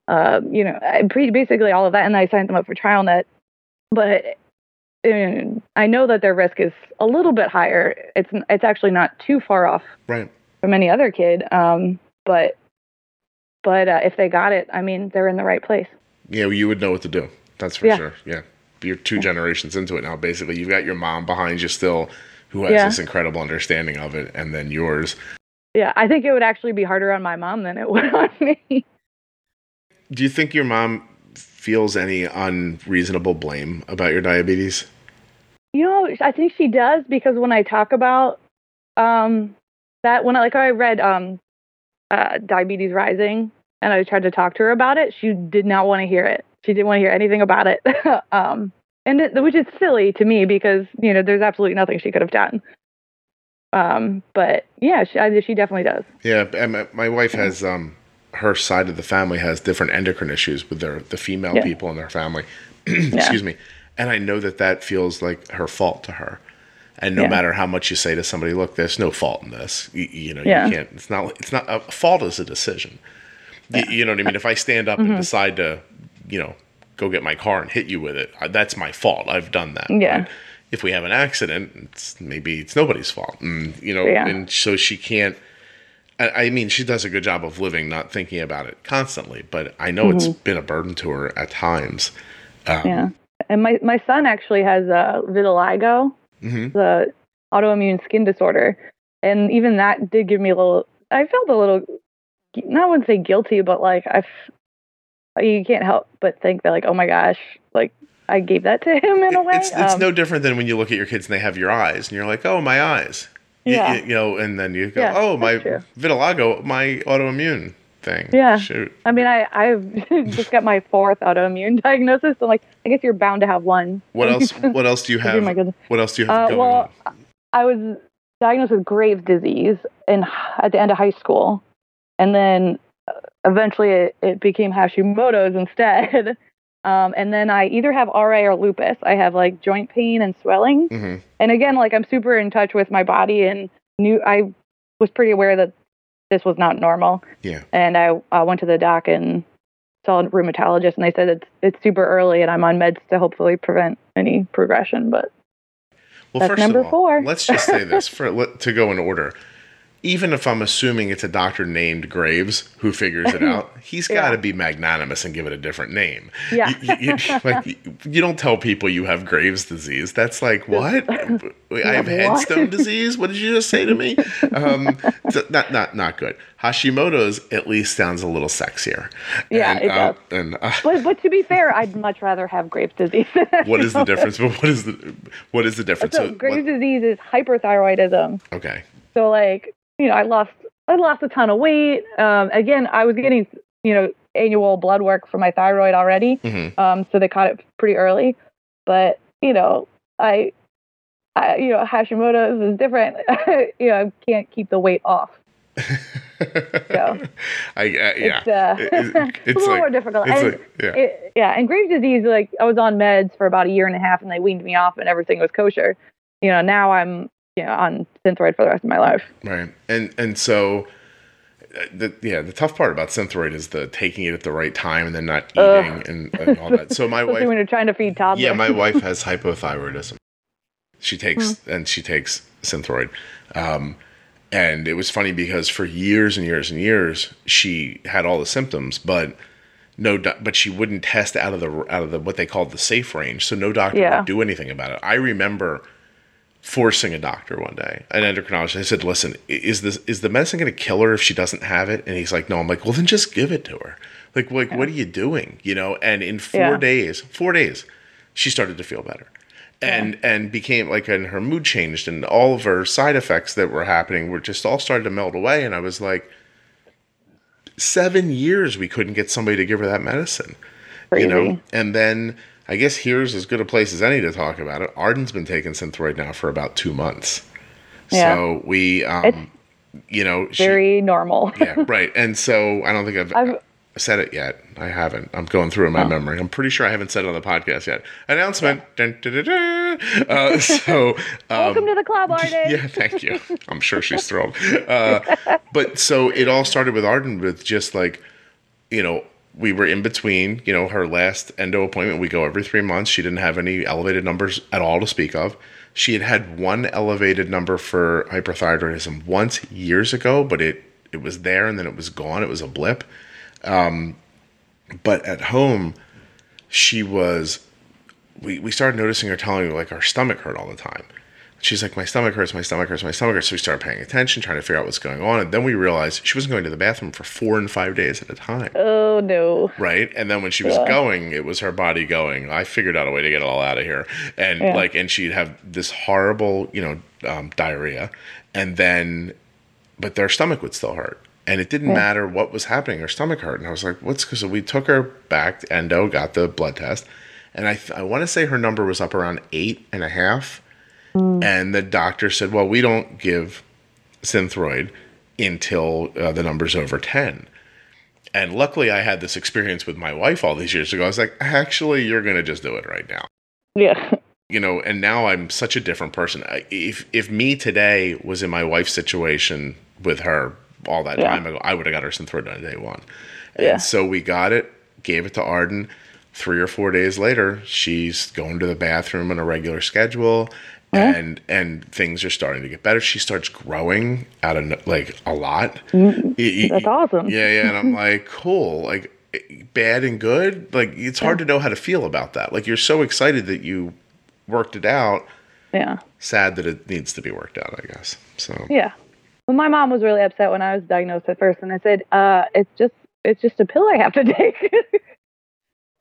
uh, you know, I, pre- basically all of that, and I signed them up for TrialNet. But uh, I know that their risk is a little bit higher. It's it's actually not too far off Right. from any other kid. Um, but but uh, if they got it, I mean, they're in the right place. Yeah, you would know what to do. That's for Yeah. sure. Yeah. You're two generations into it now. Basically, you've got your mom behind you still, who has Yeah. this incredible understanding of it, and then yours. Yeah, I think it would actually be harder on my mom than it would on me. Do you think your mom feels any unreasonable blame about your diabetes? You know, I think she does because when I talk about um, that, when I like I read um, uh, diabetes rising, and I tried to talk to her about it, she did not want to hear it. She didn't want to hear anything about it, um, and it, which is silly to me because you know there's absolutely nothing she could have done. Um, but yeah, she, I, she definitely does. Yeah, and my, my wife has um her side of the family has different endocrine issues with their the female Yeah. people in their family. Excuse me. And I know that that feels like her fault to her. And no Yeah. matter how much you say to somebody, look, there's no fault in this. You, you know, Yeah. you can't. It's not. It's not a fault is a decision. You, you know what I mean? If I stand up Mm-hmm. and decide to, you know, go get my car and hit you with it, that's my fault. I've done that. Yeah. If we have an accident, it's maybe it's nobody's fault. And you know, Yeah. and so she can't. I I mean, she does a good job of living, not thinking about it constantly. But I know it's been a burden to her at times. Um, Yeah. And my, my son actually has uh, vitiligo, mhm. the autoimmune skin disorder. And even that did give me a little, I felt a little, not want to say guilty, but like, I, f- you can't help but think that, like, oh my gosh, like, I gave that to him in a way. It's it's Um, no different than when you look at your kids and they have your eyes, and you're like, oh, my eyes. You- Yeah. You, you know, and then you go, Yeah, oh, my true. vitiligo, my autoimmune thing. Yeah. Shoot. I mean, I, I've just got my fourth autoimmune diagnosis. So, like, I guess you're bound to have one. What else? What else do you Oh have? my goodness. What else do you have Uh, going well, on? I was diagnosed with Graves' disease in at the end of high school, and then uh, eventually it, it became Hashimoto's instead. Um, and then I either have RA or lupus. I have like joint pain and swelling. hmm And again, like I'm super in touch with my body and knew I was pretty aware that this was not normal. Yeah. And I uh, went to the doc and saw a rheumatologist, and they said it's it's super early, and I'm on meds to hopefully prevent any progression. But Well, That's number all, four. let's just say this for to go in order. Even if I'm assuming it's a doctor named Graves who figures it out, he's got to Yeah. be magnanimous and give it a different name. Yeah. You, you- you- like, you don't tell people you have Graves' disease. That's like, what? I have What? headstone disease? What did you just say to me? Um, so not, not, not good. Hashimoto's at least sounds a little sexier. Yeah, and, it uh, does. and uh, but, but to be fair, I'd much rather have Graves' disease. what is the difference? But what is the what is the difference? So what- Graves' disease is hyperthyroidism. okay. So like, you know, I lost I lost a ton of weight. Um, again, I was getting you know annual blood work for my thyroid already. hmm Um, so they caught it pretty early. But you know, I, I you know, Hashimoto's is different. you know, I can't keep the weight off. So I, uh, yeah. it's uh, It- it- it's, it's a little like- more difficult. and, like- yeah. it- yeah, and Graves' disease, like I was on meds for about a year and a half, and they weaned me off, and everything was kosher. You know, now I'm you know on Synthroid for the rest of my life. Right. And and so uh, the yeah, the tough part about Synthroid is the taking it at the right time and then not eating and, and all that. So my wife when you're trying to feed toddlers. Yeah, my wife has hypothyroidism. She takes Hmm. and she takes Synthroid. Um and it was funny because for years and years and years she had all the symptoms, but no, do- but she wouldn't test out of the out of the what they called the safe range. So no doctor Yeah. would do anything about it. I remember forcing a doctor one day, an endocrinologist. I said, "Listen, is this is the medicine going to kill her if she doesn't have it?" And he's like, "No." I'm like, "Well, then just give it to her." Like, like, what are you doing? You know? And in four Yeah. days, four days, she started to feel better, and and became like, and her mood changed, and all of her side effects that were happening were just all started to melt away. And I was like, seven years we couldn't get somebody to give her that medicine you know and then i guess here's as good a place as any to talk about it arden's been taking synthroid now for about two months Yeah. so we um you know she, Very normal. yeah right and so i don't think i've, I've- said it yet i haven't i'm going through in my memory i'm pretty sure i haven't said it on the podcast yet announcement Dun, dun, dun, dun. Uh, so um, Welcome to the club, Arden. yeah, thank you. I'm sure she's thrilled. Uh, but so it all started with Arden with just like, you know, we were in between, you know, her last endo appointment. We go every three months. She didn't have any elevated numbers at all to speak of. She had had one elevated number for hyperthyroidism once years ago, but it, it was there and then it was gone. It was a blip. Um, but at home, she was we, we started noticing her telling me like our stomach hurt all the time. She's like, my stomach hurts, my stomach hurts, my stomach hurts. So we started paying attention, trying to figure out what's going on. And then we realized she wasn't going to the bathroom for four and five days at a time. Oh no. Right. And then when she was Yeah. going, it was her body going, I figured out a way to get it all out of here. And Yeah. like, and she'd have this horrible, you know, um, diarrhea. And then, but their stomach would still hurt. And it didn't matter what was happening. Her stomach hurt. And I was like, what's because we took her back to endo, got the blood test. And I, th- I want to say her number was up around eight and a half. And the doctor said, well, we don't give Synthroid until uh, the number's over 10. And luckily, I had this experience with my wife all these years ago. I was like, actually, you're going to just do it right now. Yeah. You know, and now I'm such a different person. If if me today was in my wife's situation with her all that Yeah. time ago, I would have got her Synthroid on day one. And Yeah. so we got it, gave it to Arden. Three or four days later, she's going to the bathroom on a regular schedule, and and things are starting to get better. She starts growing out of like a lot. Y- That's awesome. yeah, yeah, and I'm like, cool. Like bad and good. Like it's hard to know how to feel about that. Like you're so excited that you worked it out. Yeah. Sad that it needs to be worked out. I guess. So Yeah. Well, my mom was really upset when I was diagnosed at first, and I said, uh, "It's just, it's just a pill I have to take.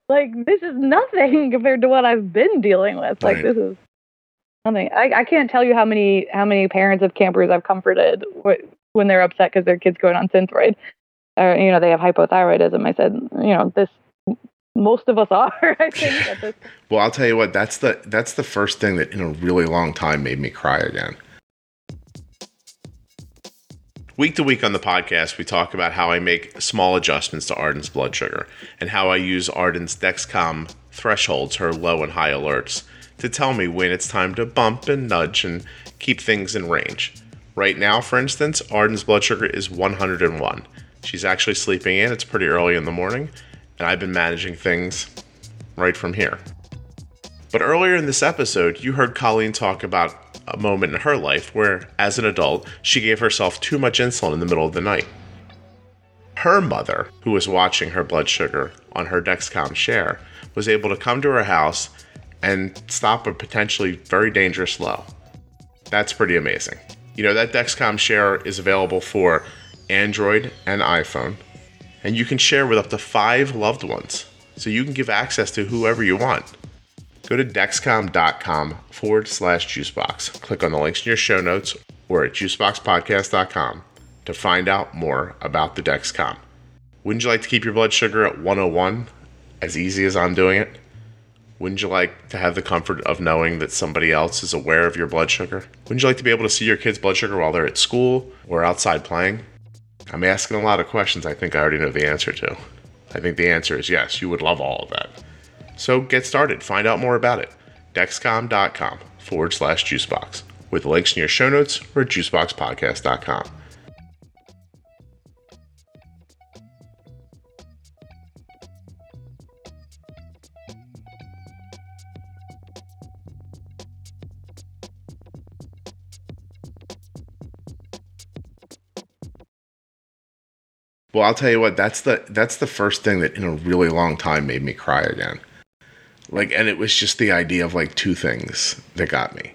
like this is nothing compared to what I've been dealing with. Like Right. this is nothing. I, I can't tell you how many, how many parents of campers I've comforted when they're upset because their kids going on Synthroid, or you know they have hypothyroidism. I said, you know, this, most of us are. I think. Well, I'll tell you what. That's the that's the first thing that in a really long time made me cry again. Week to week on the podcast, we talk about how I make small adjustments to Arden's blood sugar and how I use Arden's Dexcom thresholds, her low and high alerts, to tell me when it's time to bump and nudge and keep things in range. Right now, for instance, Arden's blood sugar is 101. She's actually sleeping in, it's pretty early in the morning, and I've been managing things right from here. But earlier in this episode, you heard Colleen talk about a moment in her life where, as an adult, she gave herself too much insulin in the middle of the night. Her mother, who was watching her blood sugar on her Dexcom share, was able to come to her house and stop a potentially very dangerous low. That's pretty amazing. You know, that Dexcom share is available for Android and iPhone, and you can share with up to five loved ones. So you can give access to whoever you want. Go to dexcom.com forward slash juicebox. Click on the links in your show notes or at juiceboxpodcast.com to find out more about the Dexcom. Wouldn't you like to keep your blood sugar at 101 as easy as I'm doing it? Wouldn't you like to have the comfort of knowing that somebody else is aware of your blood sugar? Wouldn't you like to be able to see your kid's blood sugar while they're at school or outside playing? I'm asking a lot of questions I think I already know the answer to. I think the answer is yes, you would love all of that. So get started. Find out more about it. Dexcom.com forward slash juicebox with links in your show notes or juiceboxpodcast.com. Well, I'll tell you what, that's the that's the first thing that in a really long time made me cry again. Like and it was just the idea of like two things that got me.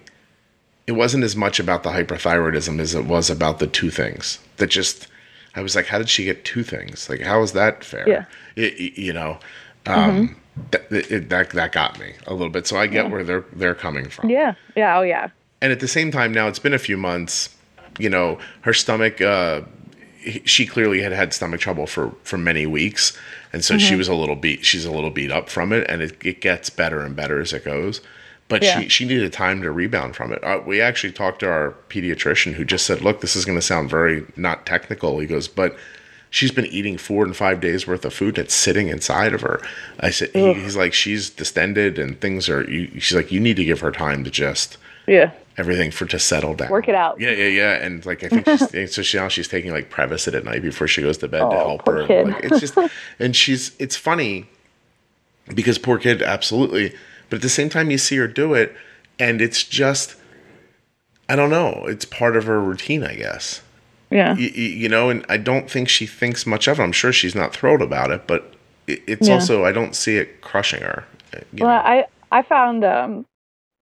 It wasn't as much about the hyperthyroidism as it was about the two things that just I was like, how did she get two things? Like, how is that fair? Yeah. It, you know, um, that, it, that that got me a little bit. So I get where they're they're coming from. Yeah. Yeah. Oh, yeah. And at the same time, now it's been a few months. You know, her stomach. Uh, she clearly had had stomach trouble for for many weeks, and so she was a little beat. She's a little beat up from it, and it, it gets better and better as it goes. But Yeah. she she needed time to rebound from it. Uh, we actually talked to our pediatrician, who just said, "Look, this is going to sound very not technical." He goes, "But." She's been eating four and five days worth of food that's sitting inside of her. I said, he, he's like, she's distended and things are. You, she's like, you need to give her time to just Yeah. Everything for to settle down. Work it out. Yeah, yeah, yeah. And like I think she's, so she, now she's taking like Prevacid at night before she goes to bed to Oh, help poor her. kid. Like, it's just and she's it's funny because poor kid, absolutely. But at the same time, you see her do it, and it's just I don't know. It's part of her routine, I guess. Yeah. You, you know, and I don't think she thinks much of it. I'm sure she's not thrilled about it, but it, it's Yeah. also I don't see it crushing her. you Well, know. I I found um,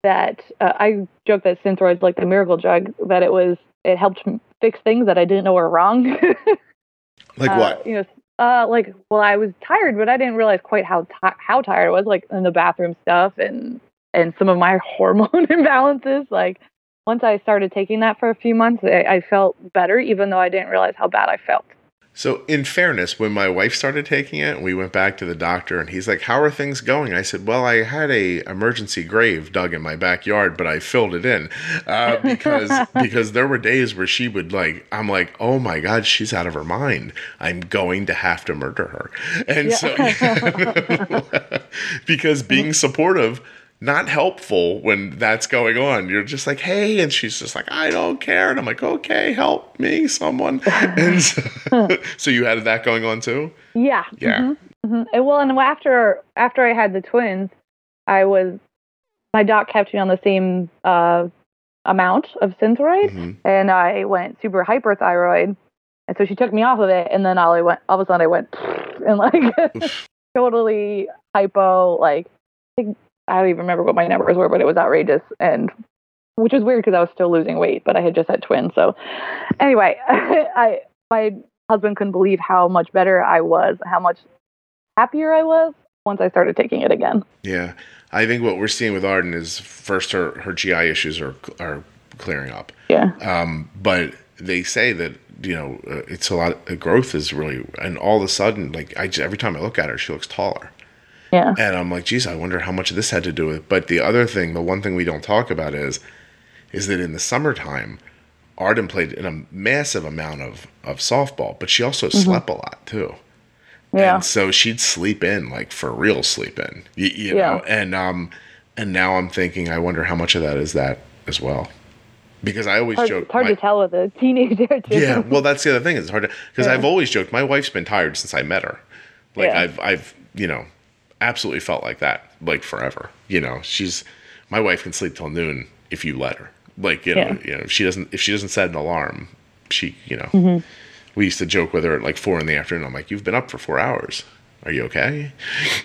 that uh, I joke that Synthroid's like the miracle drug that it was it helped fix things that I didn't know were wrong. like Uh, what? You know, uh, like well, I was tired, but I didn't realize quite how ti- how tired I was, like in the bathroom stuff and and some of my hormone imbalances. Like once I started taking that for a few months, I, I felt better, even though I didn't realize how bad I felt. So, in fairness, when my wife started taking it, we went back to the doctor, and he's like, "How are things going?" I said, "Well, I had a emergency grave dug in my backyard, but I filled it in uh, because because there were days where she would like, I'm like, oh my god, she's out of her mind. I'm going to have to murder her, and so because being supportive." Not helpful when that's going on. You're just like, hey, and she's just like, I don't care, and I'm like, okay, help me, someone. And so, so you had that going on too? Yeah. Yeah. hmm And well, and after after I had the twins, I was my doc kept me on the same uh, amount of Synthroid, Mhm. and I went super hyperthyroid, and so she took me off of it, and then all I went all of a sudden I went and like totally hypo, like I, don't even remember what my numbers were, but it was outrageous, and which was weird because I was still losing weight, but I had just had twins. So anyway, I my husband couldn't believe how much better I was, how much happier I was once I started taking it again. Yeah. I think what we're seeing with Arden is first her, her GI issues are are clearing up. Yeah. Um, but they say that you know uh, it's a lot. Uh, growth is really, and all of a sudden, like I just, every time I look at her, she looks taller, Yeah. and I'm like, geez, I wonder how much of this had to do with. it. But the other thing, the one thing we don't talk about is, is that in the summertime, Arden played in a massive amount of of softball, but she also Mm-hmm. slept a lot too. Yeah. And so she'd sleep in like for real sleep in, you, you Yeah. know. And um, and now I'm thinking, I wonder how much of that is that as well, because I always hard, joke. it's hard my- to tell with a teenager too. yeah, well, that's the other thing. It's hard to because Yeah. I've always joked. My wife's been tired since I met her. Like Yeah. I've I've you know absolutely felt like that like forever. You know, she's my wife can sleep till noon if you let her. Like you know, Yeah. you know if she doesn't if she doesn't set an alarm, she you know. Mm-hmm. We used to joke with her at like four in the afternoon. I'm like, you've been up for four hours. Are you okay?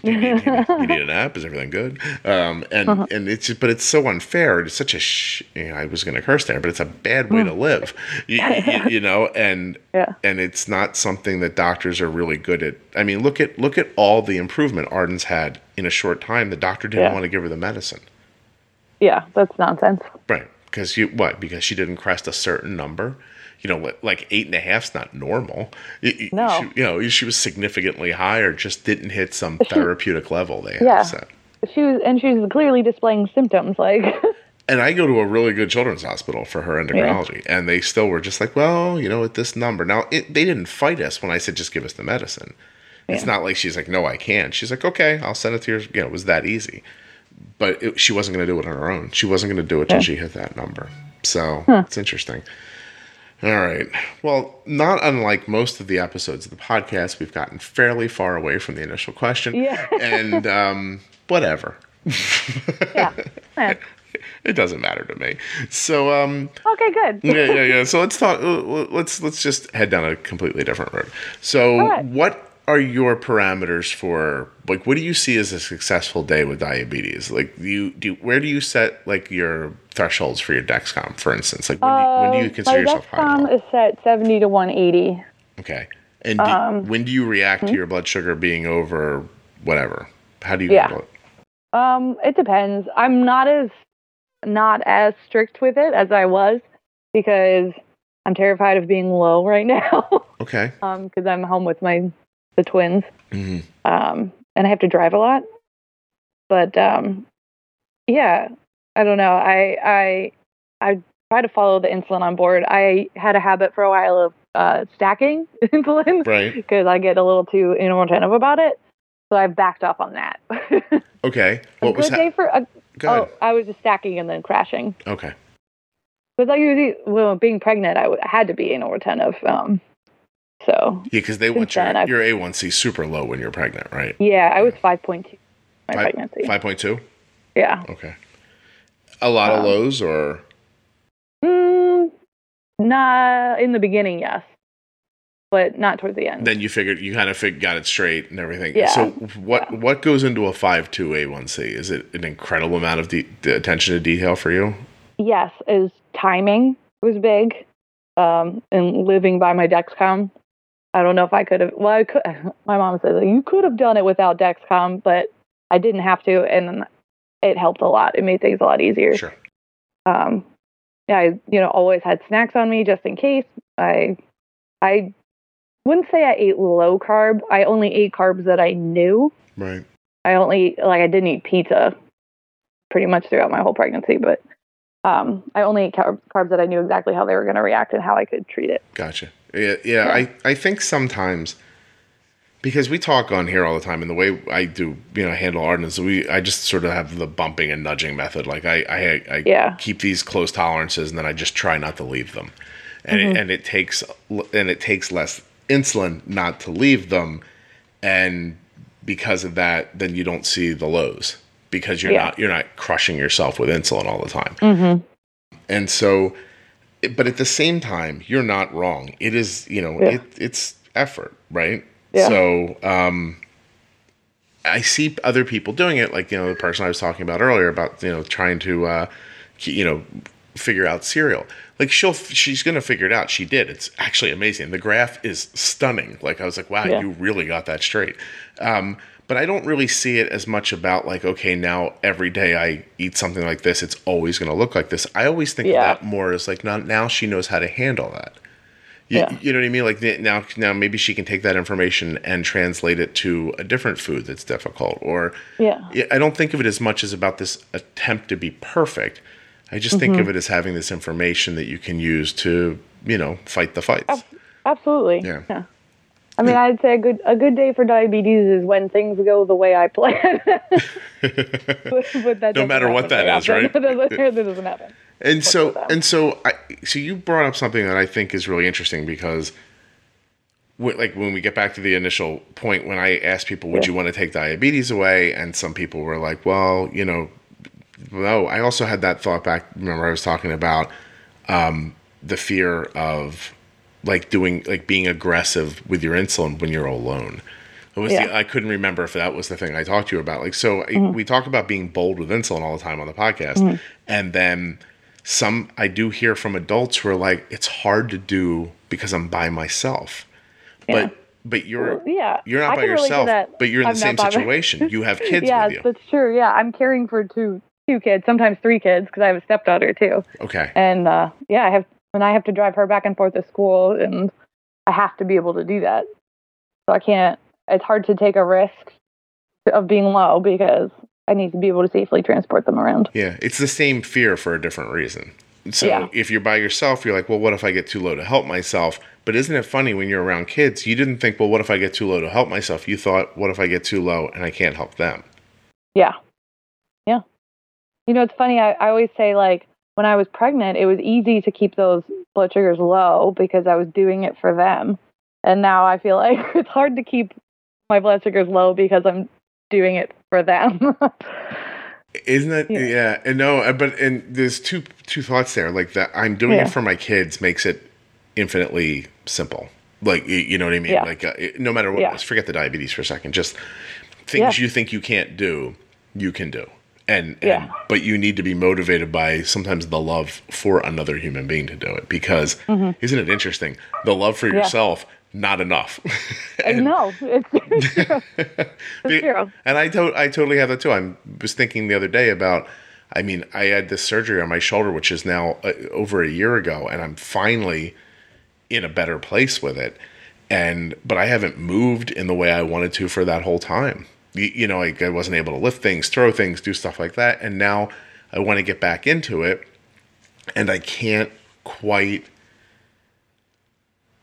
You need, you need- a nap? Is everything good? Um, and Uh-huh. and it's but it's so unfair. It's such a sh- you know, I was going to curse there, but it's a bad way to live. You, you, you know, and Yeah. and it's not something that doctors are really good at. I mean, look at look at all the improvement Arden's had in a short time. The doctor didn't Yeah. want to give her the medicine, Yeah, that's nonsense. right? Because you what? Because she didn't crest a certain number. You know, like eight and a half's not normal. You, you- No. she, you know, she was significantly higher, just didn't hit some therapeutic level they have Yeah. set. She was, and she was clearly displaying symptoms like, And I go to a really good children's hospital for her endocrinology, and they still were just like, well, you know, at this number. Now, it, they didn't fight us when I said, just give us the medicine. It's not like she's like, no, I can't. She's like, okay, I'll send it to your, you know, it was that easy. But it, she wasn't going to do it on her own. She wasn't going to do it till Yeah. she hit that number. So it's interesting. All right. Well, not unlike most of the episodes of the podcast, we've gotten fairly far away from the initial question. Yeah. and um, whatever. yeah. Yeah. It doesn't matter to me. So, um, Okay, good. yeah, yeah, yeah. So let's talk. Let's let's just head down a completely different road. So, right. what are your parameters for like? What do you see as a successful day with diabetes? Like, do you do? Where do you set like your thresholds for your Dexcom, for instance? Like, when, do, you, when do you Uh, consider my yourself high? and Dexcom is set 70 to 180. Okay. And do, um, when do you react hmm? to your blood sugar being over whatever? How do you Yeah. handle it? Um, it depends. I'm not as not as strict with it as I was because I'm terrified of being low right now. Okay. um, because I'm home with my the twins. hmm Um, and I have to drive a lot. But um, yeah, I don't know. I I I try to follow the insulin on board. I had a habit for a while of uh, stacking insulin Right. because I get a little too inattentive about it. So I've backed off on that. Okay. a What was good that? day for a, oh, I was just stacking and then crashing. Okay. Because I usually, well, being pregnant, I had to be anal retentive. Um, so Yeah, because they want your, I've- your A1C super low when you're pregnant, right? yeah, I was five point two my Five- pregnancy. 5.2? Yeah. Okay. A lot of Um, lows or Mm, nah, in the beginning, yes, but not towards the end. then you figured you kind of fig- got it straight and everything. Yeah. So what Yeah. what goes into a five two A one C? Is it an incredible amount of de- attention to detail for you? yes, is timing was big, um, and living by my Dexcom. I don't know if I could have. Well, I could. My mom said you could have done it without Dexcom, but I didn't have to, and it helped a lot. It made things a lot easier. Sure. um yeah i you know always had snacks on me just in case i i wouldn't say i ate low carb i only ate carbs that i knew Right. i only like i didn't eat pizza pretty much throughout my whole pregnancy but um i only ate carb, carbs that i knew exactly how they were going to react and how i could treat it Gotcha. Yeah, yeah, Yeah. I, I think sometimes because we talk on here all the time, and the way I do, you know, handle Arden is we I just sort of have the bumping and nudging method. Like I I, I Yeah. keep these close tolerances, and then I just try not to leave them, and Mm-hmm. it, and it takes and it takes less insulin not to leave them, and because of that, then you don't see the lows because you're Yeah. not you're not crushing yourself with insulin all the time. mm-hmm. And so, but at the same time, you're not wrong. It is, you know, Yeah. it, it's effort, right? Yeah. So, um, I see other people doing it, like, you know, the person I was talking about earlier about, you know, trying to, uh, you know, figure out cereal. Like she'll, she's going to figure it out. She did. It's actually amazing. The graph is stunning. Like I was like, wow, Yeah. you really got that straight. Um, but I don't really see it as much about like, okay, now every day I eat something like this, it's always going to look like this. I always think Yeah. of that more as like now, now she knows how to handle that. You, Yeah. you know what I mean? Like now, now maybe she can take that information and translate it to a different food that's difficult. Or Yeah. I don't think of it as much as about this attempt to be perfect. I just think mm-hmm. of it as having this information that you can use to, you know, fight the fights. Absolutely. Yeah. yeah. I mean, I'd say a good a good day for diabetes is when things go the way I plan. but, No matter what that is, right? that doesn't that doesn't happen. And so, with and so, I, so you brought up something that I think is really interesting because, wh- like when we get back to the initial point, when I asked people, "Would Yeah. you want to take diabetes away?" and some people were like, "Well, you know, no." I also had that thought back. Remember, I was talking about um, the fear of like doing, like being aggressive with your insulin when you're alone. It was Yeah. the, I couldn't remember if that was the thing I talked to you about. Like, so Mm-hmm. we talk about being bold with insulin all the time on the podcast, and then some I do hear from adults who are like, it's hard to do because I'm by myself. Yeah. But but you're Yeah, you're not I by can relate to yourself, but you're in I'm the same situation. You have kids yeah, with you. that's true. Yeah, I'm caring for two two kids, sometimes three kids, because I have a stepdaughter too. Okay. And uh, yeah, I have and I have to drive her back and forth to school, and I have to be able to do that. So I can't. It's hard to take a risk of being low because I need to be able to safely transport them around. Yeah, it's the same fear for a different reason. So Yeah. if you're by yourself, you're like, well, what if I get too low to help myself? But isn't it funny when you're around kids, you didn't think, well, what if I get too low to help myself? You thought, what if I get too low and I can't help them? Yeah. Yeah. You know, it's funny. I, I always say, like, when I was pregnant, it was easy to keep those blood sugars low because I was doing it for them. And now I feel like it's hard to keep my blood sugars low because I'm doing it for them. Isn't that yeah. Yeah. And no, uh, but and there's two two thoughts there. Like that, I'm doing Yeah. it for my kids makes it infinitely simple. Like you know what I mean. Yeah. Like uh, no matter what, let's forget the diabetes for a second. Just things you think you can't do, you can do. And, and but you need to be motivated by sometimes the love for another human being to do it because isn't it interesting? The love for Mm-hmm. Yeah. yourself not enough. I know. It's, it's true. It's true. And I to- I totally have that too. I was thinking the other day about. I mean, I had this surgery on my shoulder, which is now uh, over a year ago, and I'm finally in a better place with it. And but I haven't moved in the way I wanted to for that whole time. You, you know, like I wasn't able to lift things, throw things, do stuff like that. And now I want to get back into it, and I can't quite.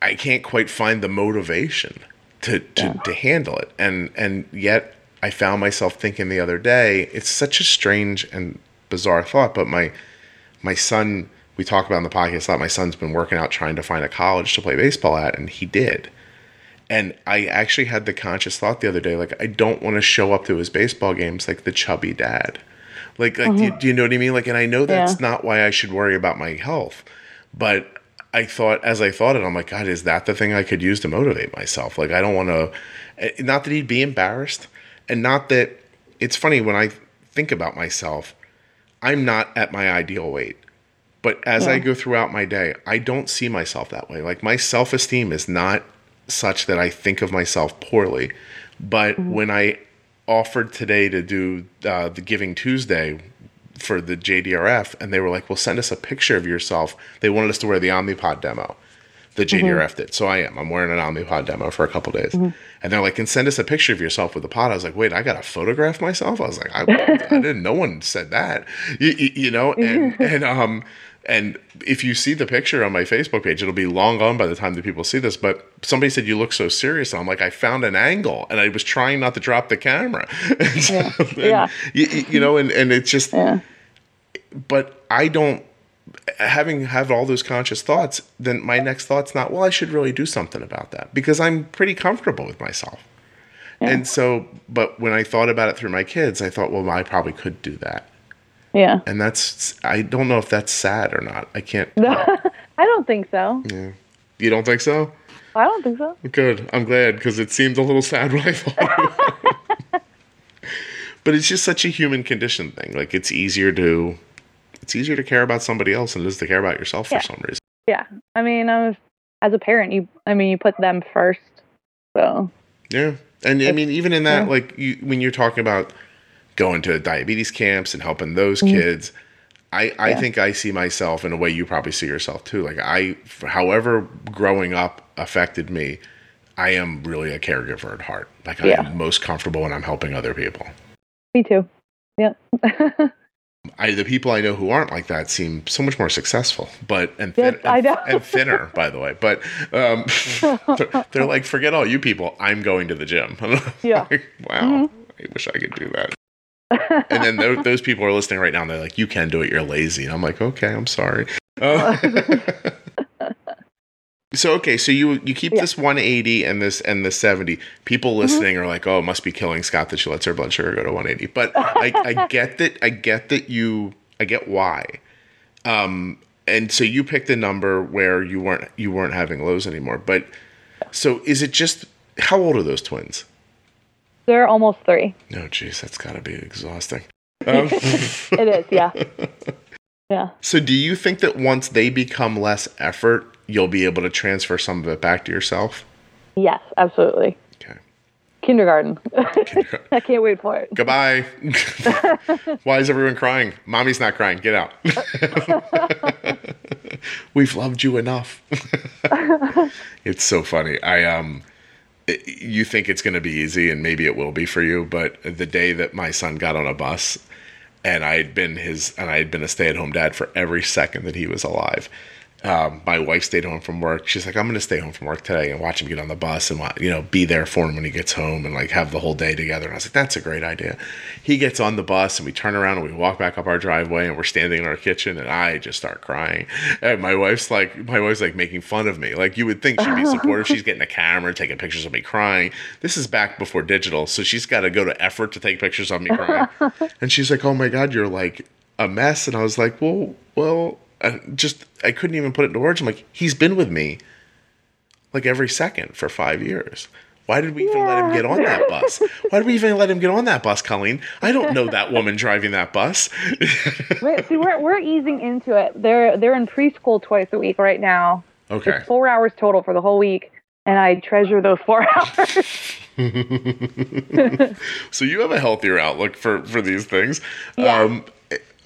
I can't quite find the motivation to to, to handle it. And and yet I found myself thinking the other day, it's such a strange and bizarre thought, but my my son we talk about in the podcast that my son's been working out trying to find a college to play baseball at, and he did. And I actually had the conscious thought the other day, like I don't want to show up to his baseball games like the chubby dad. Like, like do, you, mm-hmm. do you know what I mean? Like, and I know that's Yeah. not why I should worry about my health, but I thought, as I thought it, I'm like, God, is that the thing I could use to motivate myself? Like, I don't want to, eh, not that he'd be embarrassed, and not that it's funny when I think about myself, I'm not at my ideal weight. But as I go throughout my day, I don't see myself that way. Like, my self esteem is not such that I think of myself poorly. But when I offered today to do uh, the Giving Tuesday for the JDRF, and they were like, "Well, send us a picture of yourself." They wanted us to wear the Omnipod demo. The JDRF did, so I am. I'm wearing an Omnipod demo for a couple days, and they're like, "And send us a picture of yourself with the pod." I was like, "Wait, I got to photograph myself?" I was like, "I, I didn't. No one said that." You, you, you know, and and um. And if you see the picture on my Facebook page, it'll be long gone by the time that people see this. But somebody said you look so serious, and I'm like, I found an angle, and I was trying not to drop the camera. So- Yeah. Yeah. You, you know, and and it's just Yeah. but I don't having have all those conscious thoughts, then my next thought's not, well, I should really do something about that because I'm pretty comfortable with myself. And so, but when I thought about it through my kids, I thought, well, I probably could do that. Yeah. And that's, I don't know if that's sad or not. I can't. I don't think so. Yeah. You don't think so? I don't think so. Good. I'm glad because it seemed a little sad when I thought. but it's just such a human condition thing. Like it's easier to, it's easier to care about somebody else than it is to care about yourself Yeah. for some reason. Yeah. I mean, I was, as a parent, you. I mean, you put them first. So Yeah. And I mean, even in that, yeah. like you, when you're talking about going to diabetes camps and helping those Mm-hmm. kids, I, I think I see myself in a way you probably see yourself too. Like I, however, growing up affected me, I am really a caregiver at heart. Like I'm most comfortable when I'm helping other people. me too. Yeah. I, the people I know who aren't like that seem so much more successful, but and, Yes, thin, I and, know. and thinner, by the way. But um, they're, they're like, forget all you people. I'm going to the gym. Yeah. Like, wow. I wish I could do that. And then those, those people are listening right now, and they're like, "You can do it. You're lazy." And I'm like, "Okay, I'm sorry." Uh, so okay, so you you keep Yeah. this 180 and this and this 70. People listening are like, "Oh, it must be killing Scott that she lets her blood sugar go to 180." But I, I get that. I get that you. I get why. Um, and so you picked a number where you weren't you weren't having lows anymore. But so is it just how old are those twins? They're almost three. Oh, jeez, that's got to be exhausting. Um, It is, yeah. Yeah. so, do you think that once they become less effort, you'll be able to transfer some of it back to yourself? Yes, absolutely. Okay. Kindergarten. I can't wait for it. Goodbye. Why is everyone crying? Mommy's not crying. Get out. We've loved you enough. it's so funny. I um you think it's going to be easy and maybe it will be for you, but the day that my son got on a bus and I had been his and I had been a stay-at-home dad for every second that he was alive. Um, my wife stayed home from work. She's like, I'm going to stay home from work today and watch him get on the bus and you know be there for him when he gets home and like have the whole day together. And I was like, that's a great idea. He gets on the bus and we turn around and we walk back up our driveway and we're standing in our kitchen and I just start crying. And my wife's like, my wife's like making fun of me. Like you would think she'd be supportive. She's getting a camera, taking pictures of me crying. This is back before digital, so she's got to go to effort to take pictures of me crying. and she's like, oh my god, you're like a mess. And I was like, well, well, I just I couldn't even put it into words. I'm like, he's been with me like every second for five years. Why did we even let him get on that bus? Why did we even let him get on that bus, Colleen? I don't know that woman driving that bus. Wait, see, we're we're easing into it. They're they're in preschool twice a week right now. okay. It's four hours total for the whole week, and I treasure those four hours. So you have a healthier outlook for for these things. Yeah. Um,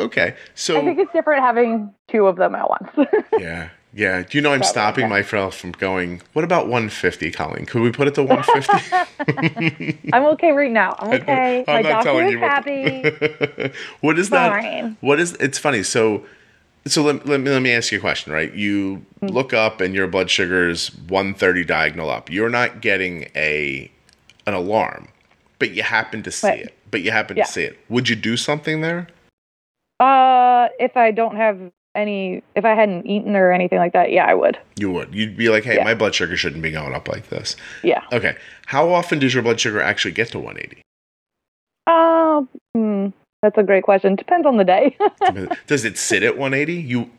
okay. So I think it's different having two of them at once. yeah. Yeah. Do you know I'm stopping okay. myself from going, what about 150, Colleen? Could we put it to 150? I'm okay right now. I'm okay. My I'm not doctor is happy. what is that? What is it's funny. So so let, let, me, let me ask you a question, right? You Hmm. look up and your blood sugar is 130 diagonal up. You're not getting a an alarm, but you happen to see Right. it. But you happen Yeah. to see it. Would you do something there? Uh, if I don't have any, if I hadn't eaten or anything like that, yeah, I would. You would. You'd be like, "Hey, Yeah. my blood sugar shouldn't be going up like this." Yeah. Okay. How often does your blood sugar actually get to 180? Um, hmm, that's a great question. Depends on the day. does it sit at 180? You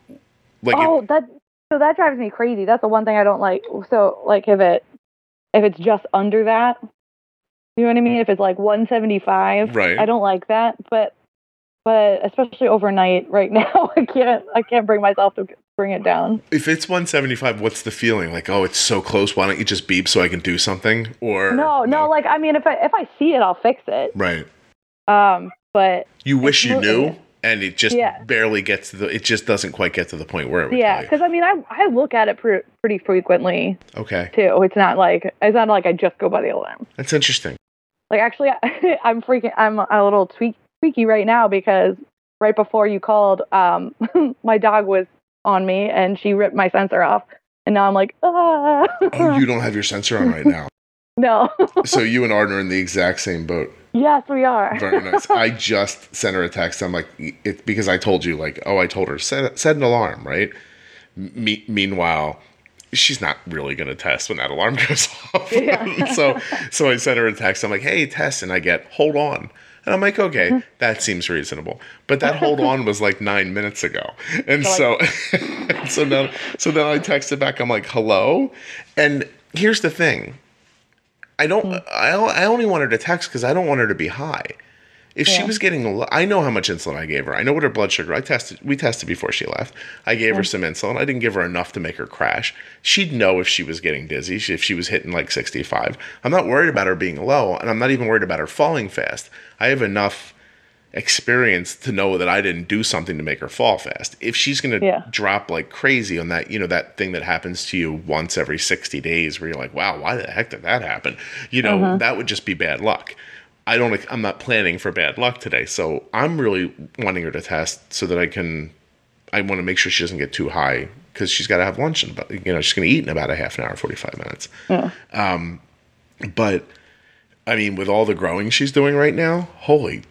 like it- oh, that so that drives me crazy. That's the one thing I don't like. So, like, if it if it's just under that, you know what I mean? If it's like 175, Right. I don't like that. But but especially overnight, right now, I can't I can't bring myself to bring it down. if it's 175, what's the feeling? Like, oh, it's so close. Why don't you just beep so I can do something? Or No, no, like I mean, if I if I see it, I'll fix it. right. Um, but You wish you knew, and it just Yeah. barely gets to the. It just doesn't quite get to the point where it would yeah, because I mean, I I look at it pre- pretty frequently Okay, too. It's not like it's not like I just go by the alarm. that's interesting. Like actually, I'm freaking. I'm a little tweak, tweaky right now because right before you called, um, my dog was on me and she ripped my sensor off, and now I'm like, ah. Oh, you don't have your sensor on right now, no. so you and Arden are in the exact same boat. yes, we are. Very nice. I just sent her a text. I'm like, it because I told you, like, oh, I told her set set an alarm, right? Me- meanwhile, she's not really going to test when that alarm goes off. Yeah. so so I sent her a text. I'm like, hey, test, and I get hold on. And I'm like, okay, hmm. that seems reasonable. But that hold on was like nine minutes ago. And so so now so then I texted back, I'm like, hello? And here's the thing. I don't hmm. I, I only want her to text because I don't want her to be high. If she was getting, I know how much insulin I gave her. I know what her blood sugar. I tested. We tested before she left. I gave her some insulin. I didn't give her enough to make her crash. She'd know if she was getting dizzy. If she was hitting like sixty-five. I'm not worried about her being low, and I'm not even worried about her falling fast. I have enough experience to know that I didn't do something to make her fall fast. If she's going to Yeah. drop like crazy on that, you know, that thing that happens to you once every 60 days where you're like, wow, why the heck did that happen? You know, mm-hmm. that would just be bad luck. I don't. I'm not planning for bad luck today, so I'm really wanting her to test so that I can. I want to make sure she doesn't get too high because she's got to have lunch in about you know she's going to eat in about a half an hour, forty five minutes. Yeah. Um, but I mean, with all the growing she's doing right now, holy!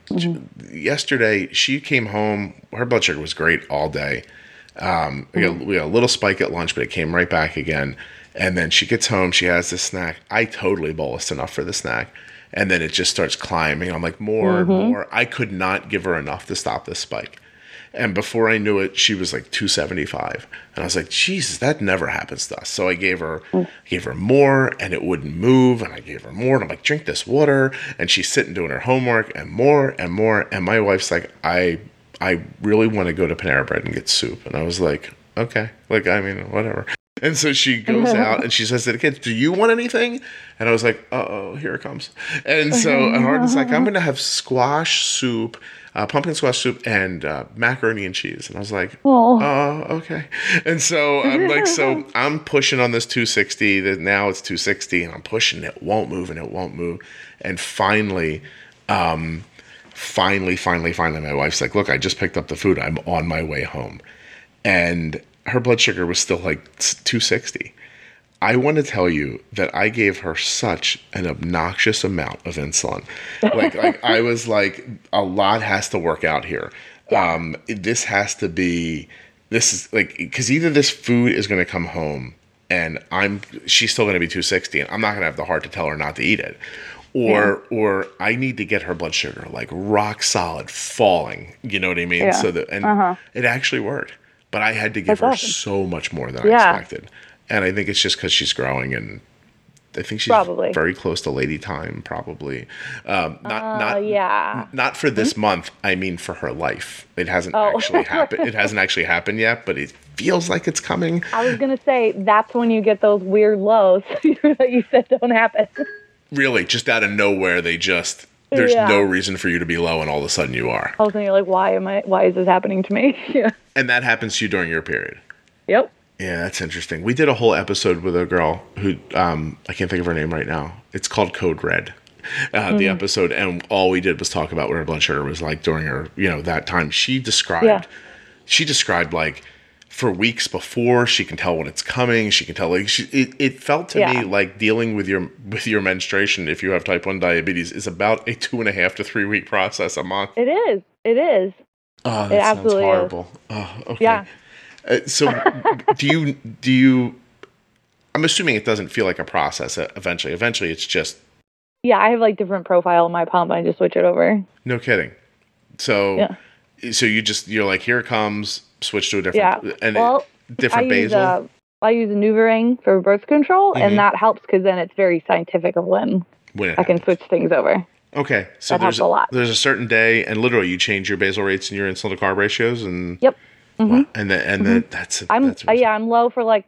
Yesterday she came home. Her blood sugar was great all day. Um, we, got, we got a little spike at lunch, but it came right back again. And then she gets home, she has this snack. I totally bolused enough for the snack. And then it just starts climbing. I'm like, more and more. I could not give her enough to stop this spike. And before I knew it, she was like 275. And I was like, Jesus, that never happens to us. So I gave her mm. gave her more and it wouldn't move. And I gave her more. And I'm like, drink this water. And she's sitting doing her homework and more and more. And my wife's like, I I really want to go to Panera Bread and get soup. And I was like, okay. Like, I mean, whatever. And so she goes out and she says to the kids, Do you want anything? And I was like, Uh oh, here it comes. And so and Arden's like, I'm going to have squash soup, uh, pumpkin squash soup, and uh, macaroni and cheese. And I was like, Oh. Oh, okay. And so I'm like, So I'm pushing on this 260. That now it's 260, and I'm pushing it, won't move, and it won't move. And finally, um, finally, finally, finally, my wife's like, Look, I just picked up the food. I'm on my way home. And her blood sugar was still like 260. I want to tell you that I gave her such an obnoxious amount of insulin. Like, like I was like, a lot has to work out here. Um, this has to be, this is like, because either this food is going to come home and I'm, she's still going to be 260 and I'm not going to have the heart to tell her not to eat it. Or, or I need to get her blood sugar like rock solid falling. You know what I mean? Yeah. So that, and it actually worked. But I had to give That's her awesome. so much more than I expected. And I think it's just because she's growing and I think she's Probably. very close to lady time, probably. Um, not Uh, not yeah. not for this month. I mean for her life. It hasn't Oh. actually happened. It hasn't actually happened yet, but it feels like it's coming. I was gonna say that's when you get those weird lows that you said don't happen. Really, just out of nowhere, they just there's Yeah. no reason for you to be low, and all of a sudden you are. All of a sudden you're like, why am I? Why is this happening to me? yeah. And that happens to you during your period. Yep. Yeah, that's interesting. We did a whole episode with a girl who um, I can't think of her name right now. It's called Code Red. Uh, The episode, and all we did was talk about what her blood sugar was like during her, you know, that time. She described, Yeah. she described like for weeks before she can tell when it's coming. She can tell like she, it. It felt to Yeah. me like dealing with your with your menstruation if you have type one diabetes is about a two and a half to three week process a month. It is. It is. Oh, that It sounds absolutely is. horrible. Oh, okay. Yeah. Uh, so do you do you i'm assuming it doesn't feel like a process uh, eventually eventually it's just Yeah, I have like different profile in my pump. I just switch it over. no kidding so Yeah. so you just you're like here it comes switch to a different Yeah. and well, different I use basal uh, I use NuvaRing for birth control, Mhm. and that helps because then it's very scientific of when when I can switch things over. okay so that there's a lot. there's a certain day and literally you change your basal rates and your insulin to carb ratios and Yep. Mhm. Wow. and then and then that's I'm that's uh, yeah, I'm low for like.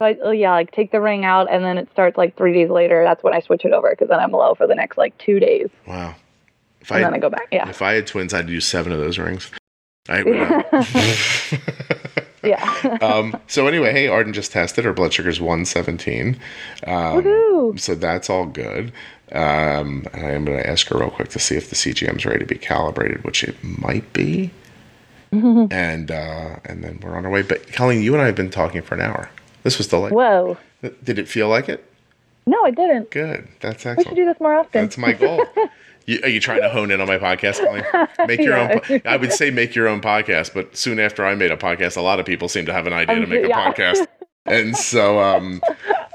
So I, oh yeah, like take the ring out, and then it starts like three days later. That's when I switch it over because then I'm low for the next like two days, wow if and I, then I go back. Yeah, if I had twins I'd use seven of those rings I would yeah. um, so anyway, hey, Arden just tested. Her blood sugar's 117. Um, Woohoo! so that's all good. Um, and I am going to ask her real quick to see if the CGM's ready to be calibrated, which it might be. and uh, and then we're on our way. But Colleen, you and I have been talking for an hour. This was delightful. Whoa! Did it feel like it? No, I didn't. Good. That's We should excellent. do this more often. That's my goal. You, are you trying to hone in on my podcast, Colleen? Make your own. Yeah. po- I would say make your own podcast, but soon after I made a podcast, a lot of people seem to have an idea to I'm make a podcast, and so um,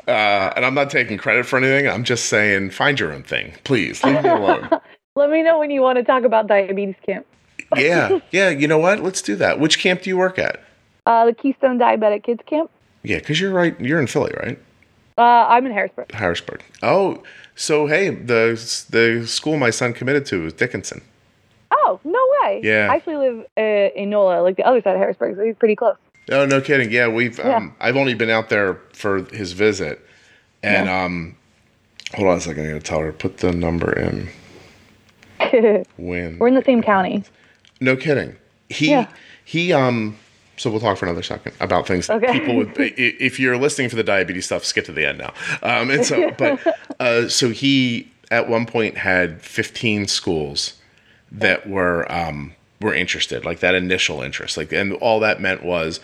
uh, and I'm not taking credit for anything. I'm just saying, find your own thing, please. Leave me alone. Let me know when you want to talk about diabetes camp. yeah, yeah. You know what? Let's do that. Which camp do you work at? Uh, the Keystone Diabetic Kids Camp. Yeah, because you're right. You're in Philly, right? Uh, I'm in Harrisburg. Harrisburg. Oh, so hey, the the school my son committed to is Dickinson. Oh, no way. Yeah. I actually live uh, in Enola, like the other side of Harrisburg, so he's pretty close. No, no kidding. Yeah, we've. Yeah. Um, I've only been out there for his visit, and um, hold on a second. I gotta tell her put the number in. When We're in the same county. no kidding. He Yeah. he um. So we'll talk for another second about things Okay. people would. If you're listening for the diabetes stuff, skip to the end now. Um, and so, but uh, so he at one point had 15 schools that were um, were interested, like that initial interest, like, and all that meant was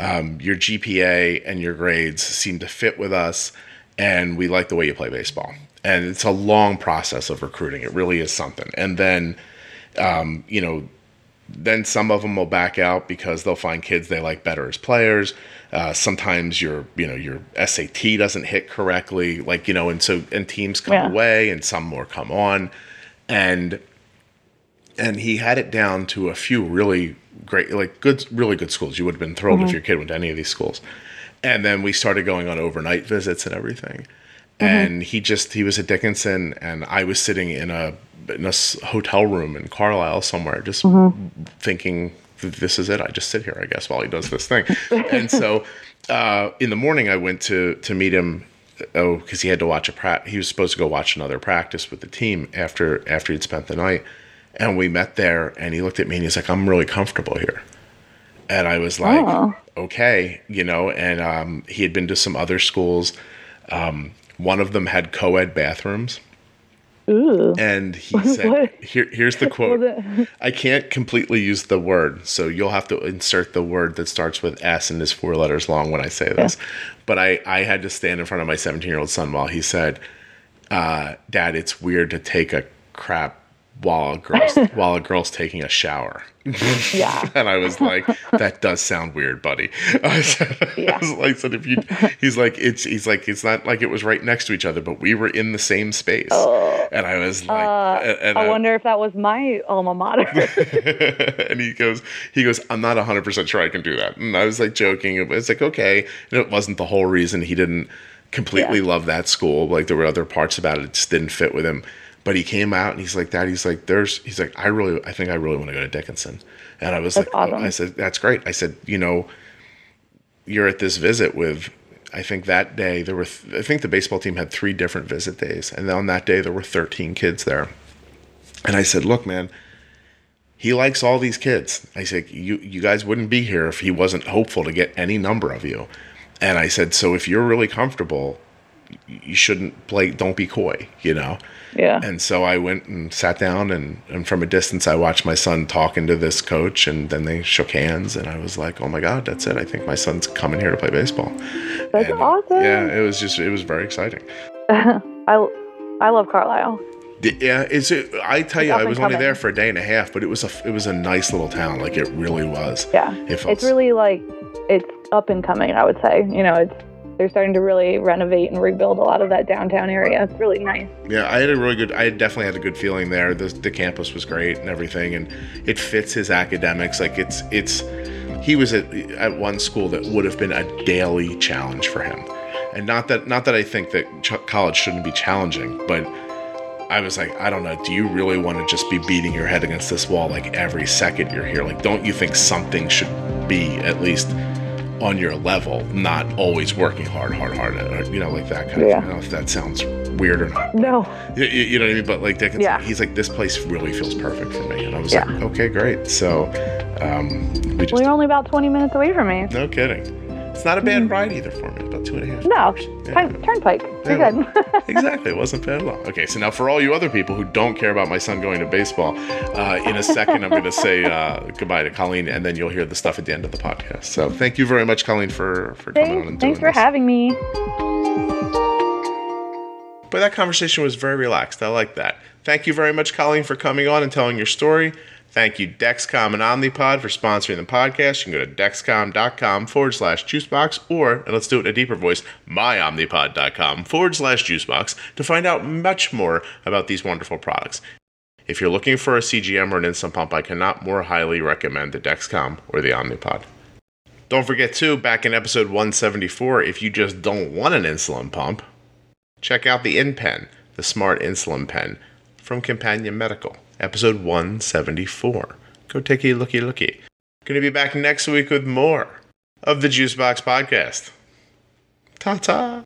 um, your GPA and your grades seem to fit with us, and we like the way you play baseball. And it's a long process of recruiting. It really is something. And then, um, you know, then some of them will back out because they'll find kids they like better as players. Uh, sometimes your you know your SAT doesn't hit correctly, like you know, and so and teams come Yeah. away and some more come on, and and he had it down to a few really great, like good, really good schools. You would have been thrilled if your kid went to any of these schools. And then we started going on overnight visits and everything. And he just he was at Dickinson, and I was sitting in a in a hotel room in Carlisle somewhere, just thinking this is it. I just sit here, I guess, while he does this thing. and so uh, in the morning, I went to to meet him. Oh, because he had to watch a pra- he was supposed to go watch another practice with the team after after he'd spent the night, and we met there. And he looked at me and he's like, "I'm really comfortable here." And I was like, Oh. okay, you know, and um, he had been to some other schools. Um, one of them had co ed bathrooms. Ooh. And he said, Here, here's the quote. I can't completely use the word, so you'll have to insert the word that starts with S and is four letters long when I say this. But I, I had to stand in front of my 17 year old son while he said, uh, Dad, it's weird to take a crap while a girl's, while a girl's taking a shower. Yeah. And I was like, that does sound weird, buddy. I said, Yeah. I was like, said if you, he's like, it's, he's like, it's not like it was right next to each other, but we were in the same space. Oh. and I was like, uh, and, and Oh. I wonder if that was my alma mater. and he goes, he goes, I'm not 100% sure I can do that. And I was like joking. It was like, okay. And it wasn't the whole reason he didn't completely Yeah. love that school. Like there were other parts about it that just didn't fit with him. But he came out and he's like, Dad, he's like, there's, he's like, I really, I think I really want to go to Dickinson. And I was That's like, oh. I said, that's great. I said, you know, you're at this visit with, I think that day there were, th- I think the baseball team had three different visit days. And on that day there were 13 kids there. And I said, look, man, he likes all these kids. I said, you you guys wouldn't be here if he wasn't hopeful to get any number of you. And I said, so if you're really comfortable, you shouldn't play. Don't be coy, you know. Yeah. And so I went and sat down, and, and from a distance, I watched my son talking to this coach, and then they shook hands, and I was like, oh my god, that's it. I think my son's coming here to play baseball. That's And, awesome. Yeah, it was just it was very exciting. I, I love Carlisle. Yeah, is it? I tell you, I was only there for a day and a half, but it was a it was a nice little town. Like it really was. Yeah. It It's really like it's up and coming. I would say. You know, it's they're starting to really renovate and rebuild a lot of that downtown area. It's really nice. Yeah, I had a really good. I definitely had a good feeling there. The the campus was great and everything, and it fits his academics. Like it's it's he was at at one school that would have been a daily challenge for him, and not that not that I think that ch- college shouldn't be challenging, but I was like, I don't know. Do you really want to just be beating your head against this wall like every second you're here? Like, don't you think something should be at least on your level, not always working hard, hard, hard, you know, like that kind Yeah. of. I don't know if that sounds weird or not. No. You, you know what I mean? But like Dickinson, Yeah. he's like, this place really feels perfect for me. And I was Yeah. like, okay, great. So um, we just, Well, you're only about 20 minutes away from me. no kidding. It's not a bad ride either for me. About two and a half. No. Yeah. turnpike. You're Yeah, good. exactly. It wasn't bad at all. Okay, so now for all you other people who don't care about my son going to baseball, uh, in a second I'm going to say uh, goodbye to Colleen, and then you'll hear the stuff at the end of the podcast. So thank you very much, Colleen, for for coming on and thanks thanks for this. having me. But that conversation was very relaxed. I like that. Thank you very much, Colleen, for coming on and telling your story. Thank you, Dexcom and Omnipod, for sponsoring the podcast. You can go to dexcom.com forward slash juicebox, or, and let's do it in a deeper voice, myomnipod.com forward slash juicebox to find out much more about these wonderful products. If you're looking for a CGM or an insulin pump, I cannot more highly recommend the Dexcom or the Omnipod. Don't forget, too, back in episode 174, if you just don't want an insulin pump, check out the InPen, the smart insulin pen from Companion Medical, episode 174. Go take a looky looky. Gonna be back next week with more of the Juicebox Podcast. Ta ta.